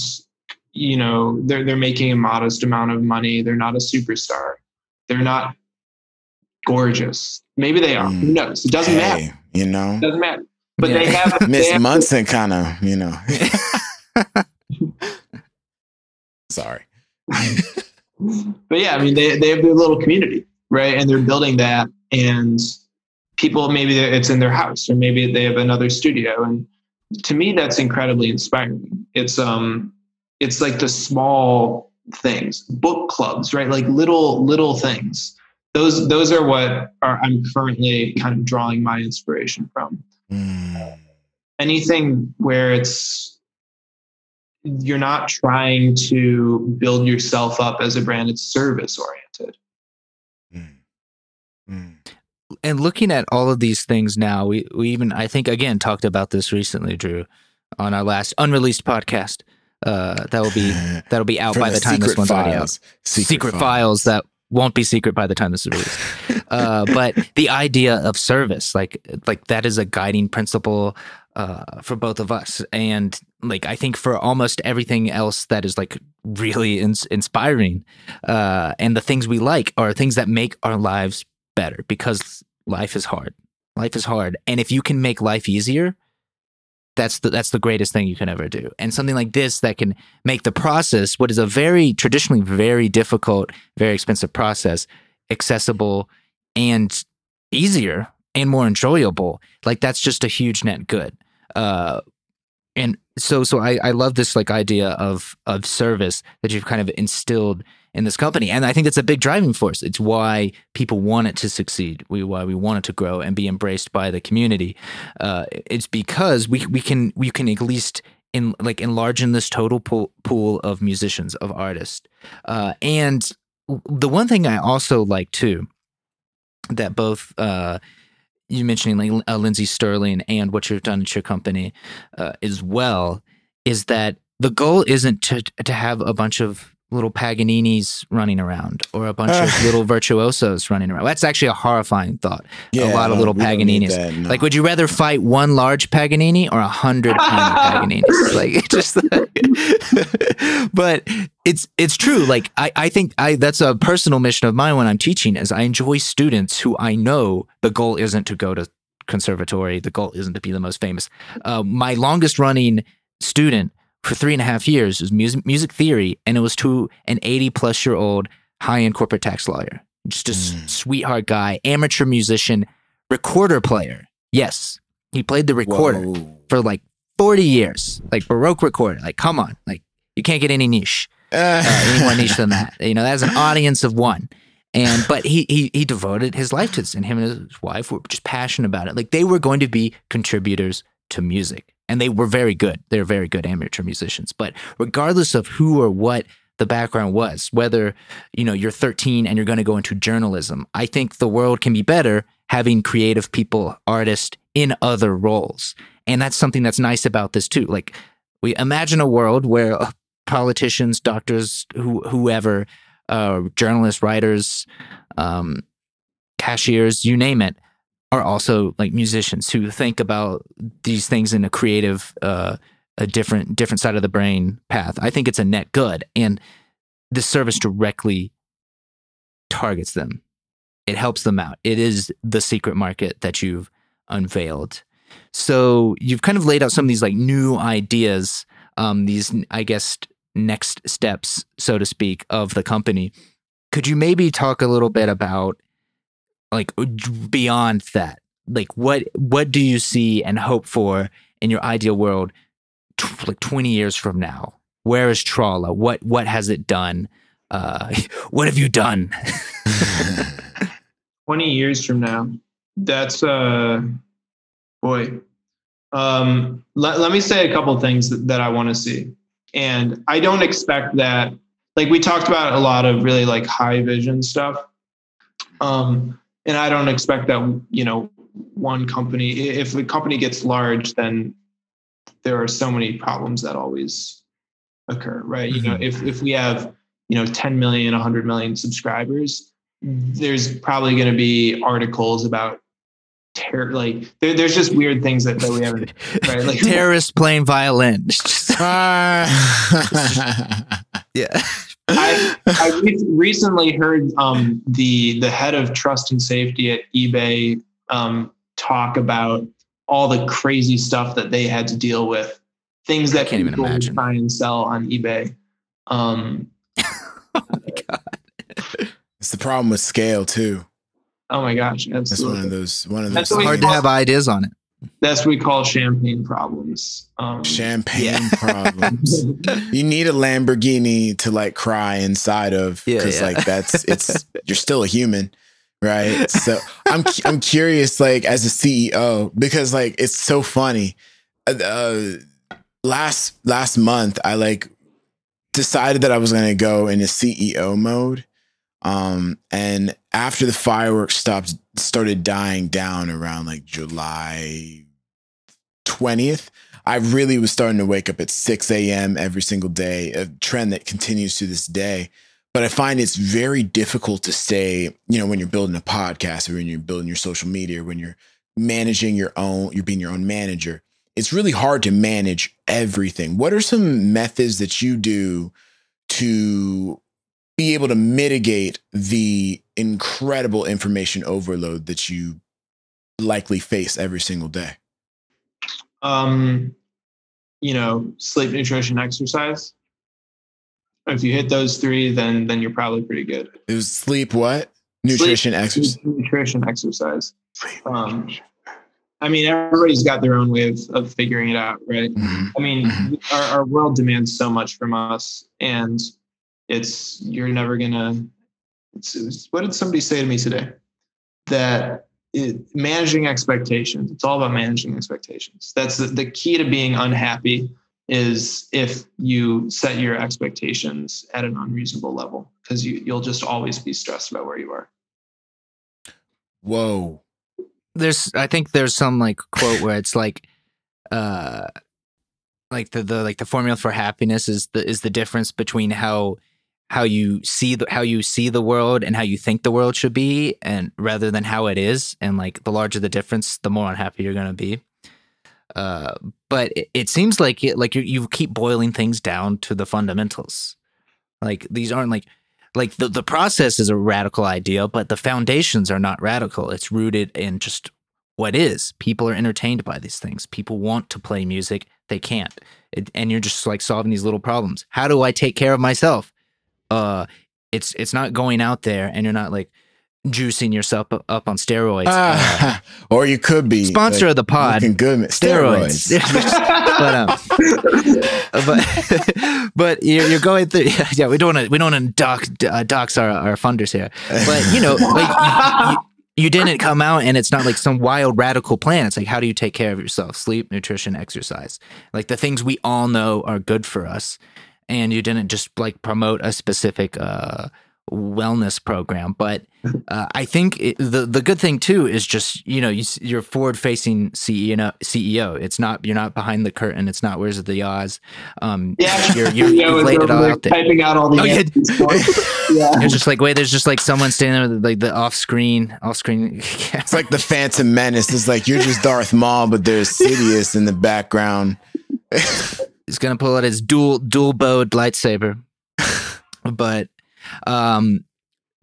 you know, they're they're making a modest amount of money. They're not a superstar. They're not gorgeous. Maybe they are. Who Mm. knows? It doesn't matter. You know? It doesn't matter. But Yeah. they have Miss Munson kind of, you know. Sorry. but yeah, I mean, they, they have their little community, right? And they're building that. And people, maybe it's in their house or maybe they have another studio. And to me, that's incredibly inspiring. It's, um, it's like the small things, book clubs, right? Like little, little things. Those, those are what are, I'm currently kind of drawing my inspiration from. Mm. Anything where it's, you're not trying to build yourself up as a brand, it's service oriented. Mm. Mm. and looking at all of these things now, we, we even I think again talked about this recently, Drew, on our last unreleased podcast. Uh, that will be that'll be out by the, time this secret one's already out. files. Secret, files. that won't be secret by the time this is released. uh, but the idea of service, like like that, is a guiding principle uh, for both of us, and like I think for almost everything else that is like really ins- inspiring, uh, and the things we like are things that make our lives better because life is hard. Life is hard, and if you can make life easier, that's the that's the greatest thing you can ever do. And something like this that can make the process, what is a very traditionally very difficult, very expensive process, accessible and easier and more enjoyable. Like that's just a huge net good. Uh, and so so I, I love this like idea of of service that you've kind of instilled in this company. And I think it's a big driving force. It's why people want it to succeed. We why we want it to grow and be embraced by the community. Uh, it's because we we can we can at least in like enlarge in this total pool, pool of musicians of artists. Uh, and the one thing I also like too that both uh, you mentioning like uh, Lindsey Stirling and what you've done at your company uh, as well is that the goal isn't to to have a bunch of little Paganinis running around or a bunch of little virtuosos running around. That's actually a horrifying thought. Yeah, a lot of little we don't need Paganinis. that, no. Like, would you rather fight one large Paganini or a hundred tiny Paganinis? Like, just. but it's it's true. Like, I I think I that's a personal mission of mine when I'm teaching is I enjoy students who I know the goal isn't to go to conservatory. The goal isn't to be the most famous. Uh, my longest running student for three and a half years It was music, music theory, and it was to an 80 plus year old high end corporate tax lawyer. Just a Mm. sweetheart guy, amateur musician, recorder player. Yes, he played the recorder Whoa. for like 40 years, like Baroque recorder. Like, come on, like you can't get any niche uh, any more niche than that. You know, that's an audience of one. And but he he he devoted his life to this, and him and his wife were just passionate about it. Like they were going to be contributors to music, and they were very good. They were very good amateur musicians. But regardless of who or what the background was, whether you know you're 13 and you're going to go into journalism, I think the world can be better having creative people, artists in other roles, and that's something that's nice about this too. Like we imagine a world where uh, politicians, doctors, who, whoever, uh, journalists, writers, um, cashiers, you name it, are also like musicians who think about these things in a creative, uh, a different different side of the brain path. I think it's a net good, and this service directly targets them. It helps them out. It is the secret market that you've unveiled. So you've kind of laid out some of these like new ideas, um, these I guess next steps, so to speak, of the company. Could you maybe talk a little bit about like beyond that? Like what what do you see and hope for in your ideal world like 20 years from now? Where is Trala? What what has it done? Uh, what have you done? 20 years from now that's uh boy um let, let me say a couple things that, that i want to see and i don't expect that like we talked about a lot of really like high vision stuff um and i don't expect that you know one company if a company gets large then there are so many problems that always occur right you know if if we have you know 10 million 100 million subscribers there's probably going to be articles about terror like there, there's just weird things that, that we haven't right like Terrorists playing violin. Ah. yeah. I, I re- recently heard um, the the head of trust and safety at eBay um, talk about all the crazy stuff that they had to deal with, things that can't even people imagine. try and sell on eBay. Um, it's the problem with scale too. oh my gosh, Absolutely. That's one of those one of those what Hard to have ideas on it. That's what we call champagne problems. Um, champagne Yeah. problems. You need a Lamborghini to like cry inside of because yeah. like that's it's you're still a human, right? So I'm I'm curious like as a CEO because like it's so funny. Uh, Uh, last last month I like decided that I was gonna go into CEO mode. Um, and after the fireworks stopped, started dying down around like July 20th, I really was starting to wake up at 6 a.m. every single day, a trend that continues to this day. but I find it's very difficult to stay, you know, when you're building a podcast or when you're building your social media, or when you're managing your own, you're being your own manager. It's really hard to manage everything. What are some methods that you do to be able to mitigate the incredible information overload that you likely face every single day? Um, you know, sleep, nutrition, exercise. If you hit those three, then then you're probably pretty good. It was sleep, what? Nutrition, Sleep, exercise. nutrition, exercise. Um, I mean, everybody's got their own way of, of figuring it out, right? Mhm. I mean, Mhm. our, our world demands so much from us, and it's you're never gonna. It's, it's, what did somebody say to me today? That it, managing expectations. It's all about managing expectations. That's the, the key to being unhappy. Is if you set your expectations at an unreasonable level, because you you'll just always be stressed about where you are. Whoa. there's I think there's some like quote where it's like uh like the, the like the formula for happiness is the is the difference between how how you see the how you see the world and how you think the world should be and rather than how it is and like the larger the difference the more unhappy you're going to be uh but it, it seems like it like you you keep boiling things down to the fundamentals like these aren't like like the, the process is a radical idea, but the foundations are not radical. It's rooted in just what is. People are entertained by these things. People want to play music, they can't. It, and you're just like solving these little problems. How do I take care of myself? Uh, it's it's not going out there and you're not like juicing yourself up, on steroids. Uh, Ah, or you could be sponsor like, of the pod, good. steroids. but um, but but you're, you're going through. Yeah, we don't want to we don't want to dox uh, dox our, our funders here. But you know, like you, you, you didn't come out, and it's not like some wild radical plan. It's like how do you take care of yourself? Sleep, nutrition, exercise, like the things we all know are good for us. And you didn't just like promote a specific uh, wellness program, but uh, I think it, the the good thing too is just you know you, you're forward facing CEO. CEO. It's not you're not behind the curtain. It's not where's the Oz. Um, Yeah, you're, you're, you've with laid it all over out there. Typing out all the Oh, yeah. answers yeah. You're just like wait. There's just like someone standing there with like the off screen off screen. It's like the Phantom Menace. It's like you're just Darth Maul, but there's Sidious in the background. He's gonna pull out his dual dual bowed lightsaber. but um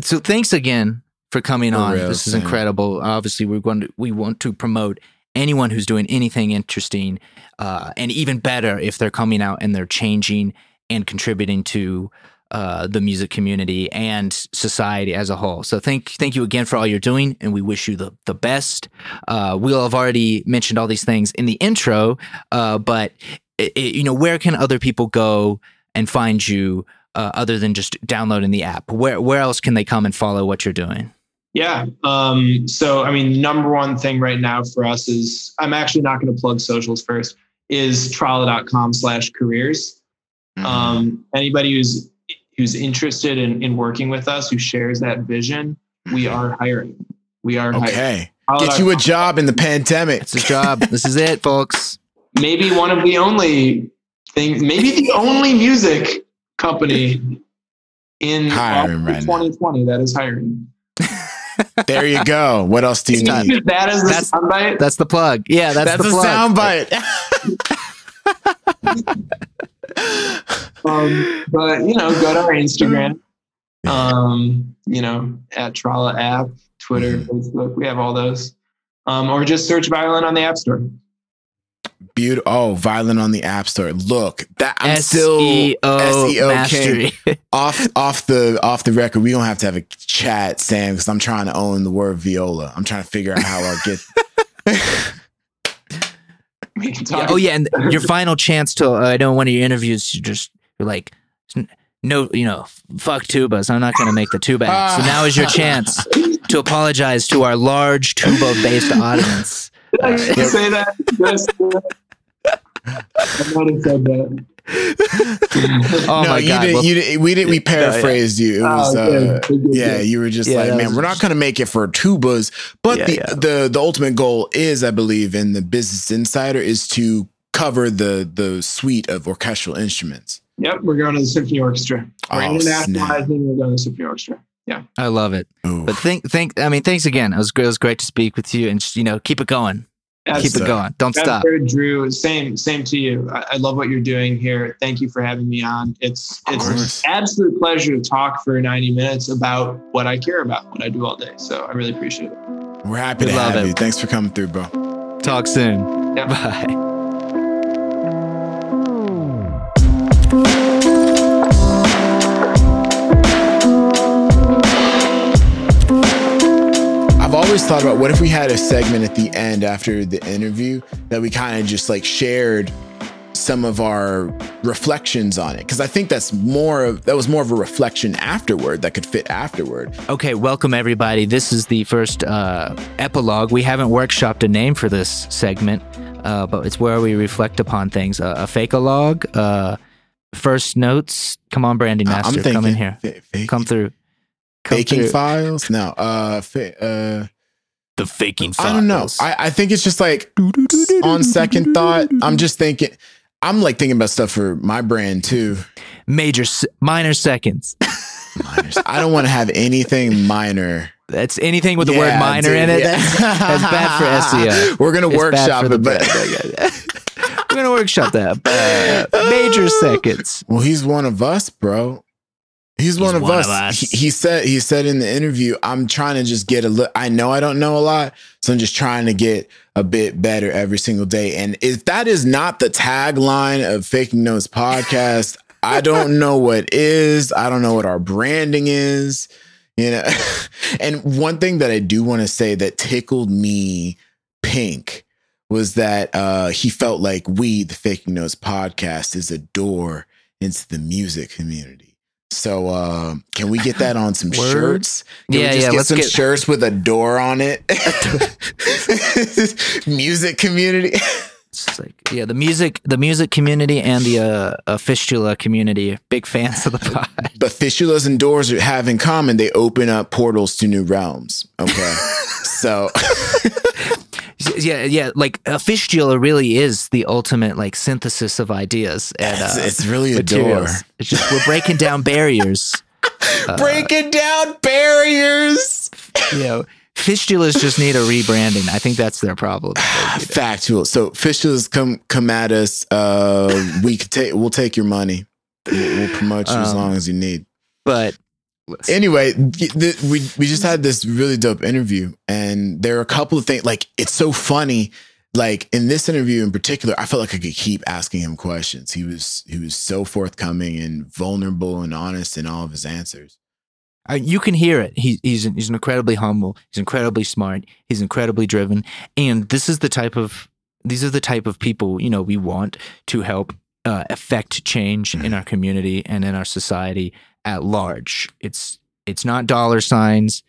so thanks again for coming For on. real, this is Sam. incredible. Obviously we're going to we want to promote anyone who's doing anything interesting uh and even better if they're coming out and they're changing and contributing to uh, the music community and society as a whole. So thank thank you again for all you're doing, and we wish you the the best. Uh, we'll have already mentioned all these things in the intro, uh, but i i you know where can other people go and find you uh, other than just downloading the app? Where where else can they come and follow what you're doing? Yeah. Um, so, I mean, number one thing right now for us is I'm actually not going to plug socials first, is trala.com slash careers. Mm-hmm. Um, anybody who's who's interested in, in working with us, who shares that vision, we are hiring. We are okay. Trala.com. Get you a job in the pandemic. It's a job. this is it, folks. Maybe one of the only things, maybe the only music company in Hiring right now. 2020 that is hiring. There you go. What else do you It's need? that is the That's- soundbite. That's the plug. Yeah, that's, That's the a plug. soundbite. Um, but you know, go to our Instagram. Um, you know, at Trala app, Twitter, Mm-hmm. Facebook. We have all those. Um, or just search Violin on the App Store. Beautiful. Oh, violent on the App Store. Look, that I'm still SEO SEO king. Mastery. off off the off the record. We don't have to have a chat, Sam, because I'm trying to own the word viola. I'm trying to figure out how I'll get. We can Yeah, talk. oh yeah, and your final chance to uh, I know in one of your interviews you just you're like no, you know, fuck tubas. I'm not going to make the tuba app. So now is your chance to apologize to our large tuba based audience. Did I say that? Did I say that? I might have said that. Oh no, my you god. didn't. Well, you didn't. We didn't. We paraphrased you. It was. Oh, uh, yeah, you were just Yeah, like, man, we're not going to make it for tubas, but Yeah, the yeah. the the ultimate goal is, I believe, in the Business Insider is to cover the the suite of orchestral instruments. Yep, we're going to the symphony orchestra. We're Oh, snap. internationalizing. We're going to the symphony orchestra. Yeah. I love it. Ooh. But thank, thank. I mean, thanks again. It was, great. it was great to speak with you, and you know, keep it going. That's, keep it going. Don't that's stop. very Drew. Same, same to you. I, I love what you're doing here. Thank you for having me on. It's it's an absolute pleasure to talk for 90 minutes about what I care about, what I do all day. So I really appreciate it. We're happy We to love have it. you. Thanks for coming through, bro. Talk soon. Yeah. Bye. Always thought about what if we had a segment at the end after the interview that we kind of just like shared some of our reflections on it because I think that's more of that was more of a reflection afterward that could fit afterward. Okay, welcome everybody. This is the first uh, epilogue. We haven't workshopped a name for this segment, uh, but it's where we reflect upon things. Uh, a fake-a-log, uh, first notes. Come on, Brandy I- Master, come in here. fake- Come through. Come faking through. files. No, uh, fa- uh, the faking I don't know. I, I think it's just like on second thought, I'm just thinking. I'm like thinking about stuff for my brand too. Major, minor seconds. Minors. I don't want to have anything minor. That's anything with the word Yeah, minor in it. yeah. That's, that's bad for SEO. We're gonna It's workshop it, but. We're gonna workshop that. Uh, major seconds. well, he's one of us, bro. He's, one, of, one us. of us. He, he said. He said in the interview, "I'm trying to just get a look. I know I don't know a lot, so I'm just trying to get a bit better every single day." And if that is not the tagline of Faking Notes podcast, I don't know what is. I don't know what our branding is. You know, and one thing that I do want to say that tickled me pink was that uh, he felt like we, the Faking Notes podcast, is a door into the music community. So uh, can we get that on some Word. shirts? Can Yeah, we just yeah, get let's some get- shirts with a door on it. music community. It's like yeah, the music, the music community and the uh, uh, fistula community, big fans of the pod. But fistulas and doors have in common they open up portals to new realms. Okay. so yeah, yeah, like a fistula really is the ultimate like synthesis of ideas and it's, uh, it's really a door. It's just we're breaking down barriers. Breaking down barriers. You know, fistulas just need a rebranding. I think that's their problem. Factual. So fistulas come come at us. Uh, we could take. We'll take your money. We'll, we'll promote you as Um, long as you need. But Anyway, we we just had this really dope interview, and there are a couple of things. Like it's so funny. Like in this interview in particular, I felt like I could keep asking him questions. He was he was so forthcoming and vulnerable and honest in all of his answers. Uh, you can hear it. He, he's he's incredibly humble. He's incredibly smart. He's incredibly driven. And this is the type of these are the type of people you know we want to help uh, affect change in our community and in our society at large. It's it's not dollar signs.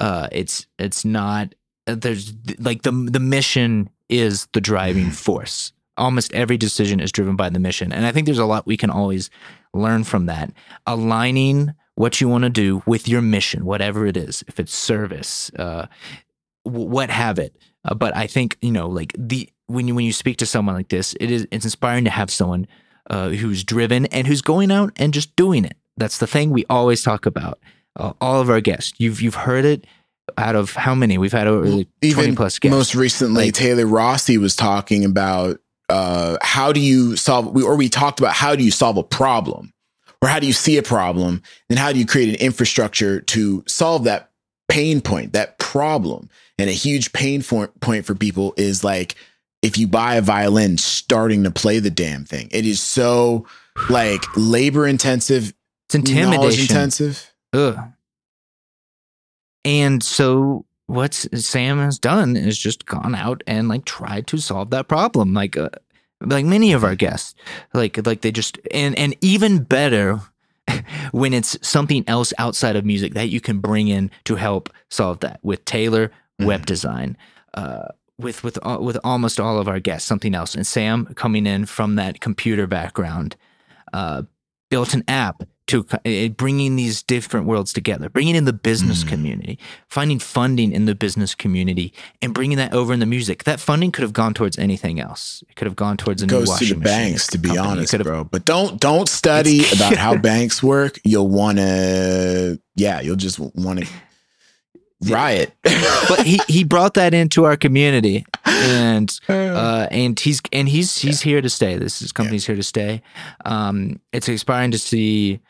Uh, it's it's not. uh, There's like the the mission is the driving force. Almost every decision is driven by the mission, and I think there's a lot we can always learn from that. Aligning what you want to do with your mission, whatever it is, if it's service, uh, what have it. Uh, but I think you know, like the when you when you speak to someone like this, it is it's inspiring to have someone uh, who's driven and who's going out and just doing it. That's the thing we always talk about. Uh, all of our guests, you've you've heard it out of how many we've had over like, twenty plus guests. most recently, Like- Taylor Rossi was talking about uh, how do you solve, we, or we talked about how do you solve a problem, or how do you see a problem, and how do you create an infrastructure to solve that pain point, that problem. And a huge pain for, point for people is like if you buy a violin, starting to play the damn thing. It is so like labor intensive, it's intimidation. intensive. Ugh. And so what Sam has done is just gone out and like tried to solve that problem, like uh, like many of our guests, like like they just and and even better when it's something else outside of music that you can bring in to help solve that. With Taylor, web design. Uh, with with al- with almost all of our guests, something else, and Sam coming in from that computer background, uh, built an app to uh, bringing these different worlds together, bringing in the business Mm. community, finding funding in the business community, and bringing that over in the music. That funding could have gone towards anything else. It could have gone towards a new goes to washing the machine banks to be company. Honest bro but don't don't study about how banks work you'll want to yeah you'll just want to riot but he he brought that into our community, and uh, and he's and he's he's here to stay. This is company's here to stay. Um, it's inspiring to see.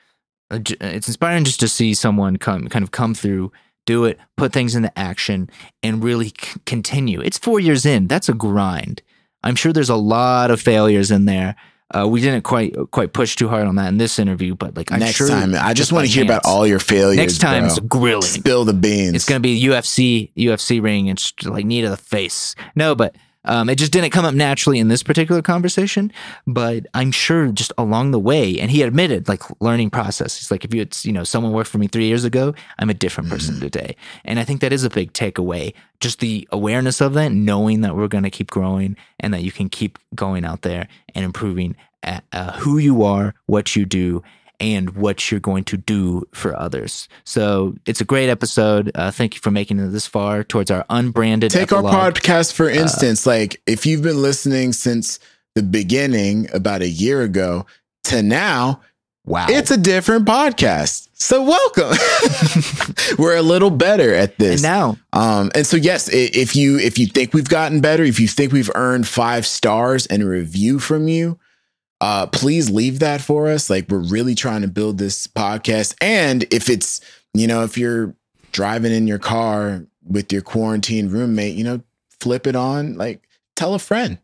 Uh, j- It's inspiring just to see someone come kind of come through, do it, put things into action, and really c- continue. It's four years in. That's a grind. I'm sure there's a lot of failures in there. Uh, we didn't quite quite push too hard on that in this interview, but like I'm next sure time i just want to hear about all your failures Next time bro. it's grilling. spill the beans It's gonna be UFC UFC ring and just like knee to the face. No, but um, it just didn't come up naturally in this particular conversation. But I'm sure just along the way, and he admitted like learning process. He's like, if you had, you know, someone worked for me three years ago, I'm a different person today. And I think that is a big takeaway. Just the awareness of that, knowing that we're gonna keep growing and that you can keep going out there and improving at uh, who you are, what you do, and what you're going to do for others. So it's a great episode. Uh, thank you for making it this far towards our unbranded. take our podcast Uh, for instance like if you've been listening since the beginning about a year ago to now Wow, it's a different podcast so welcome we're a little better at and this now Um, and so yes, if you if you think we've gotten better, if you think we've earned five stars and a review from you, uh, please leave that for us. Like we're really trying to build this podcast. And if it's you know if you're driving in your car with your quarantine roommate, you know, flip it on. Like tell a friend.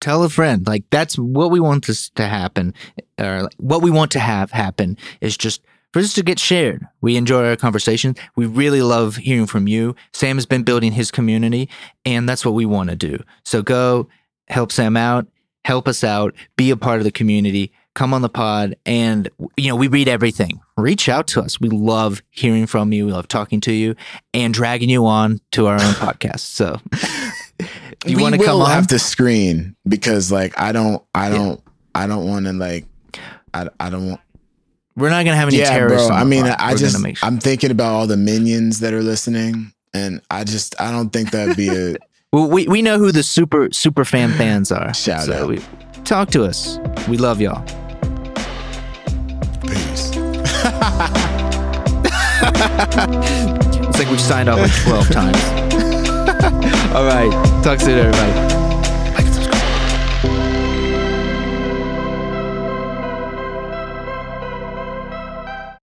tell a friend. Like that's what we want this to happen, or like, what we want to have happen is just for this to get shared. We enjoy our conversations. We really love hearing from you. Sam has been building his community, and that's what we want to do. So go help Sam out, help us out, be a part of the community. Come on the pod, and you know we read everything. Reach out to us. We love hearing from you. We love talking to you and dragging you on to our own podcast. So, you want to come on? have to screen because like I don't I don't I don't want to like I, I don't want We're not gonna have any yeah, terrorists. bro. I mean, pod. I We're just sure. I'm thinking about all the minions that are listening, and I just I don't think that'd be a Well, we we know who the super super fan fans are. Shout so out. We, talk to us. We love y'all. peace. It's like we've signed off like twelve times. All right. Talk soon, everybody.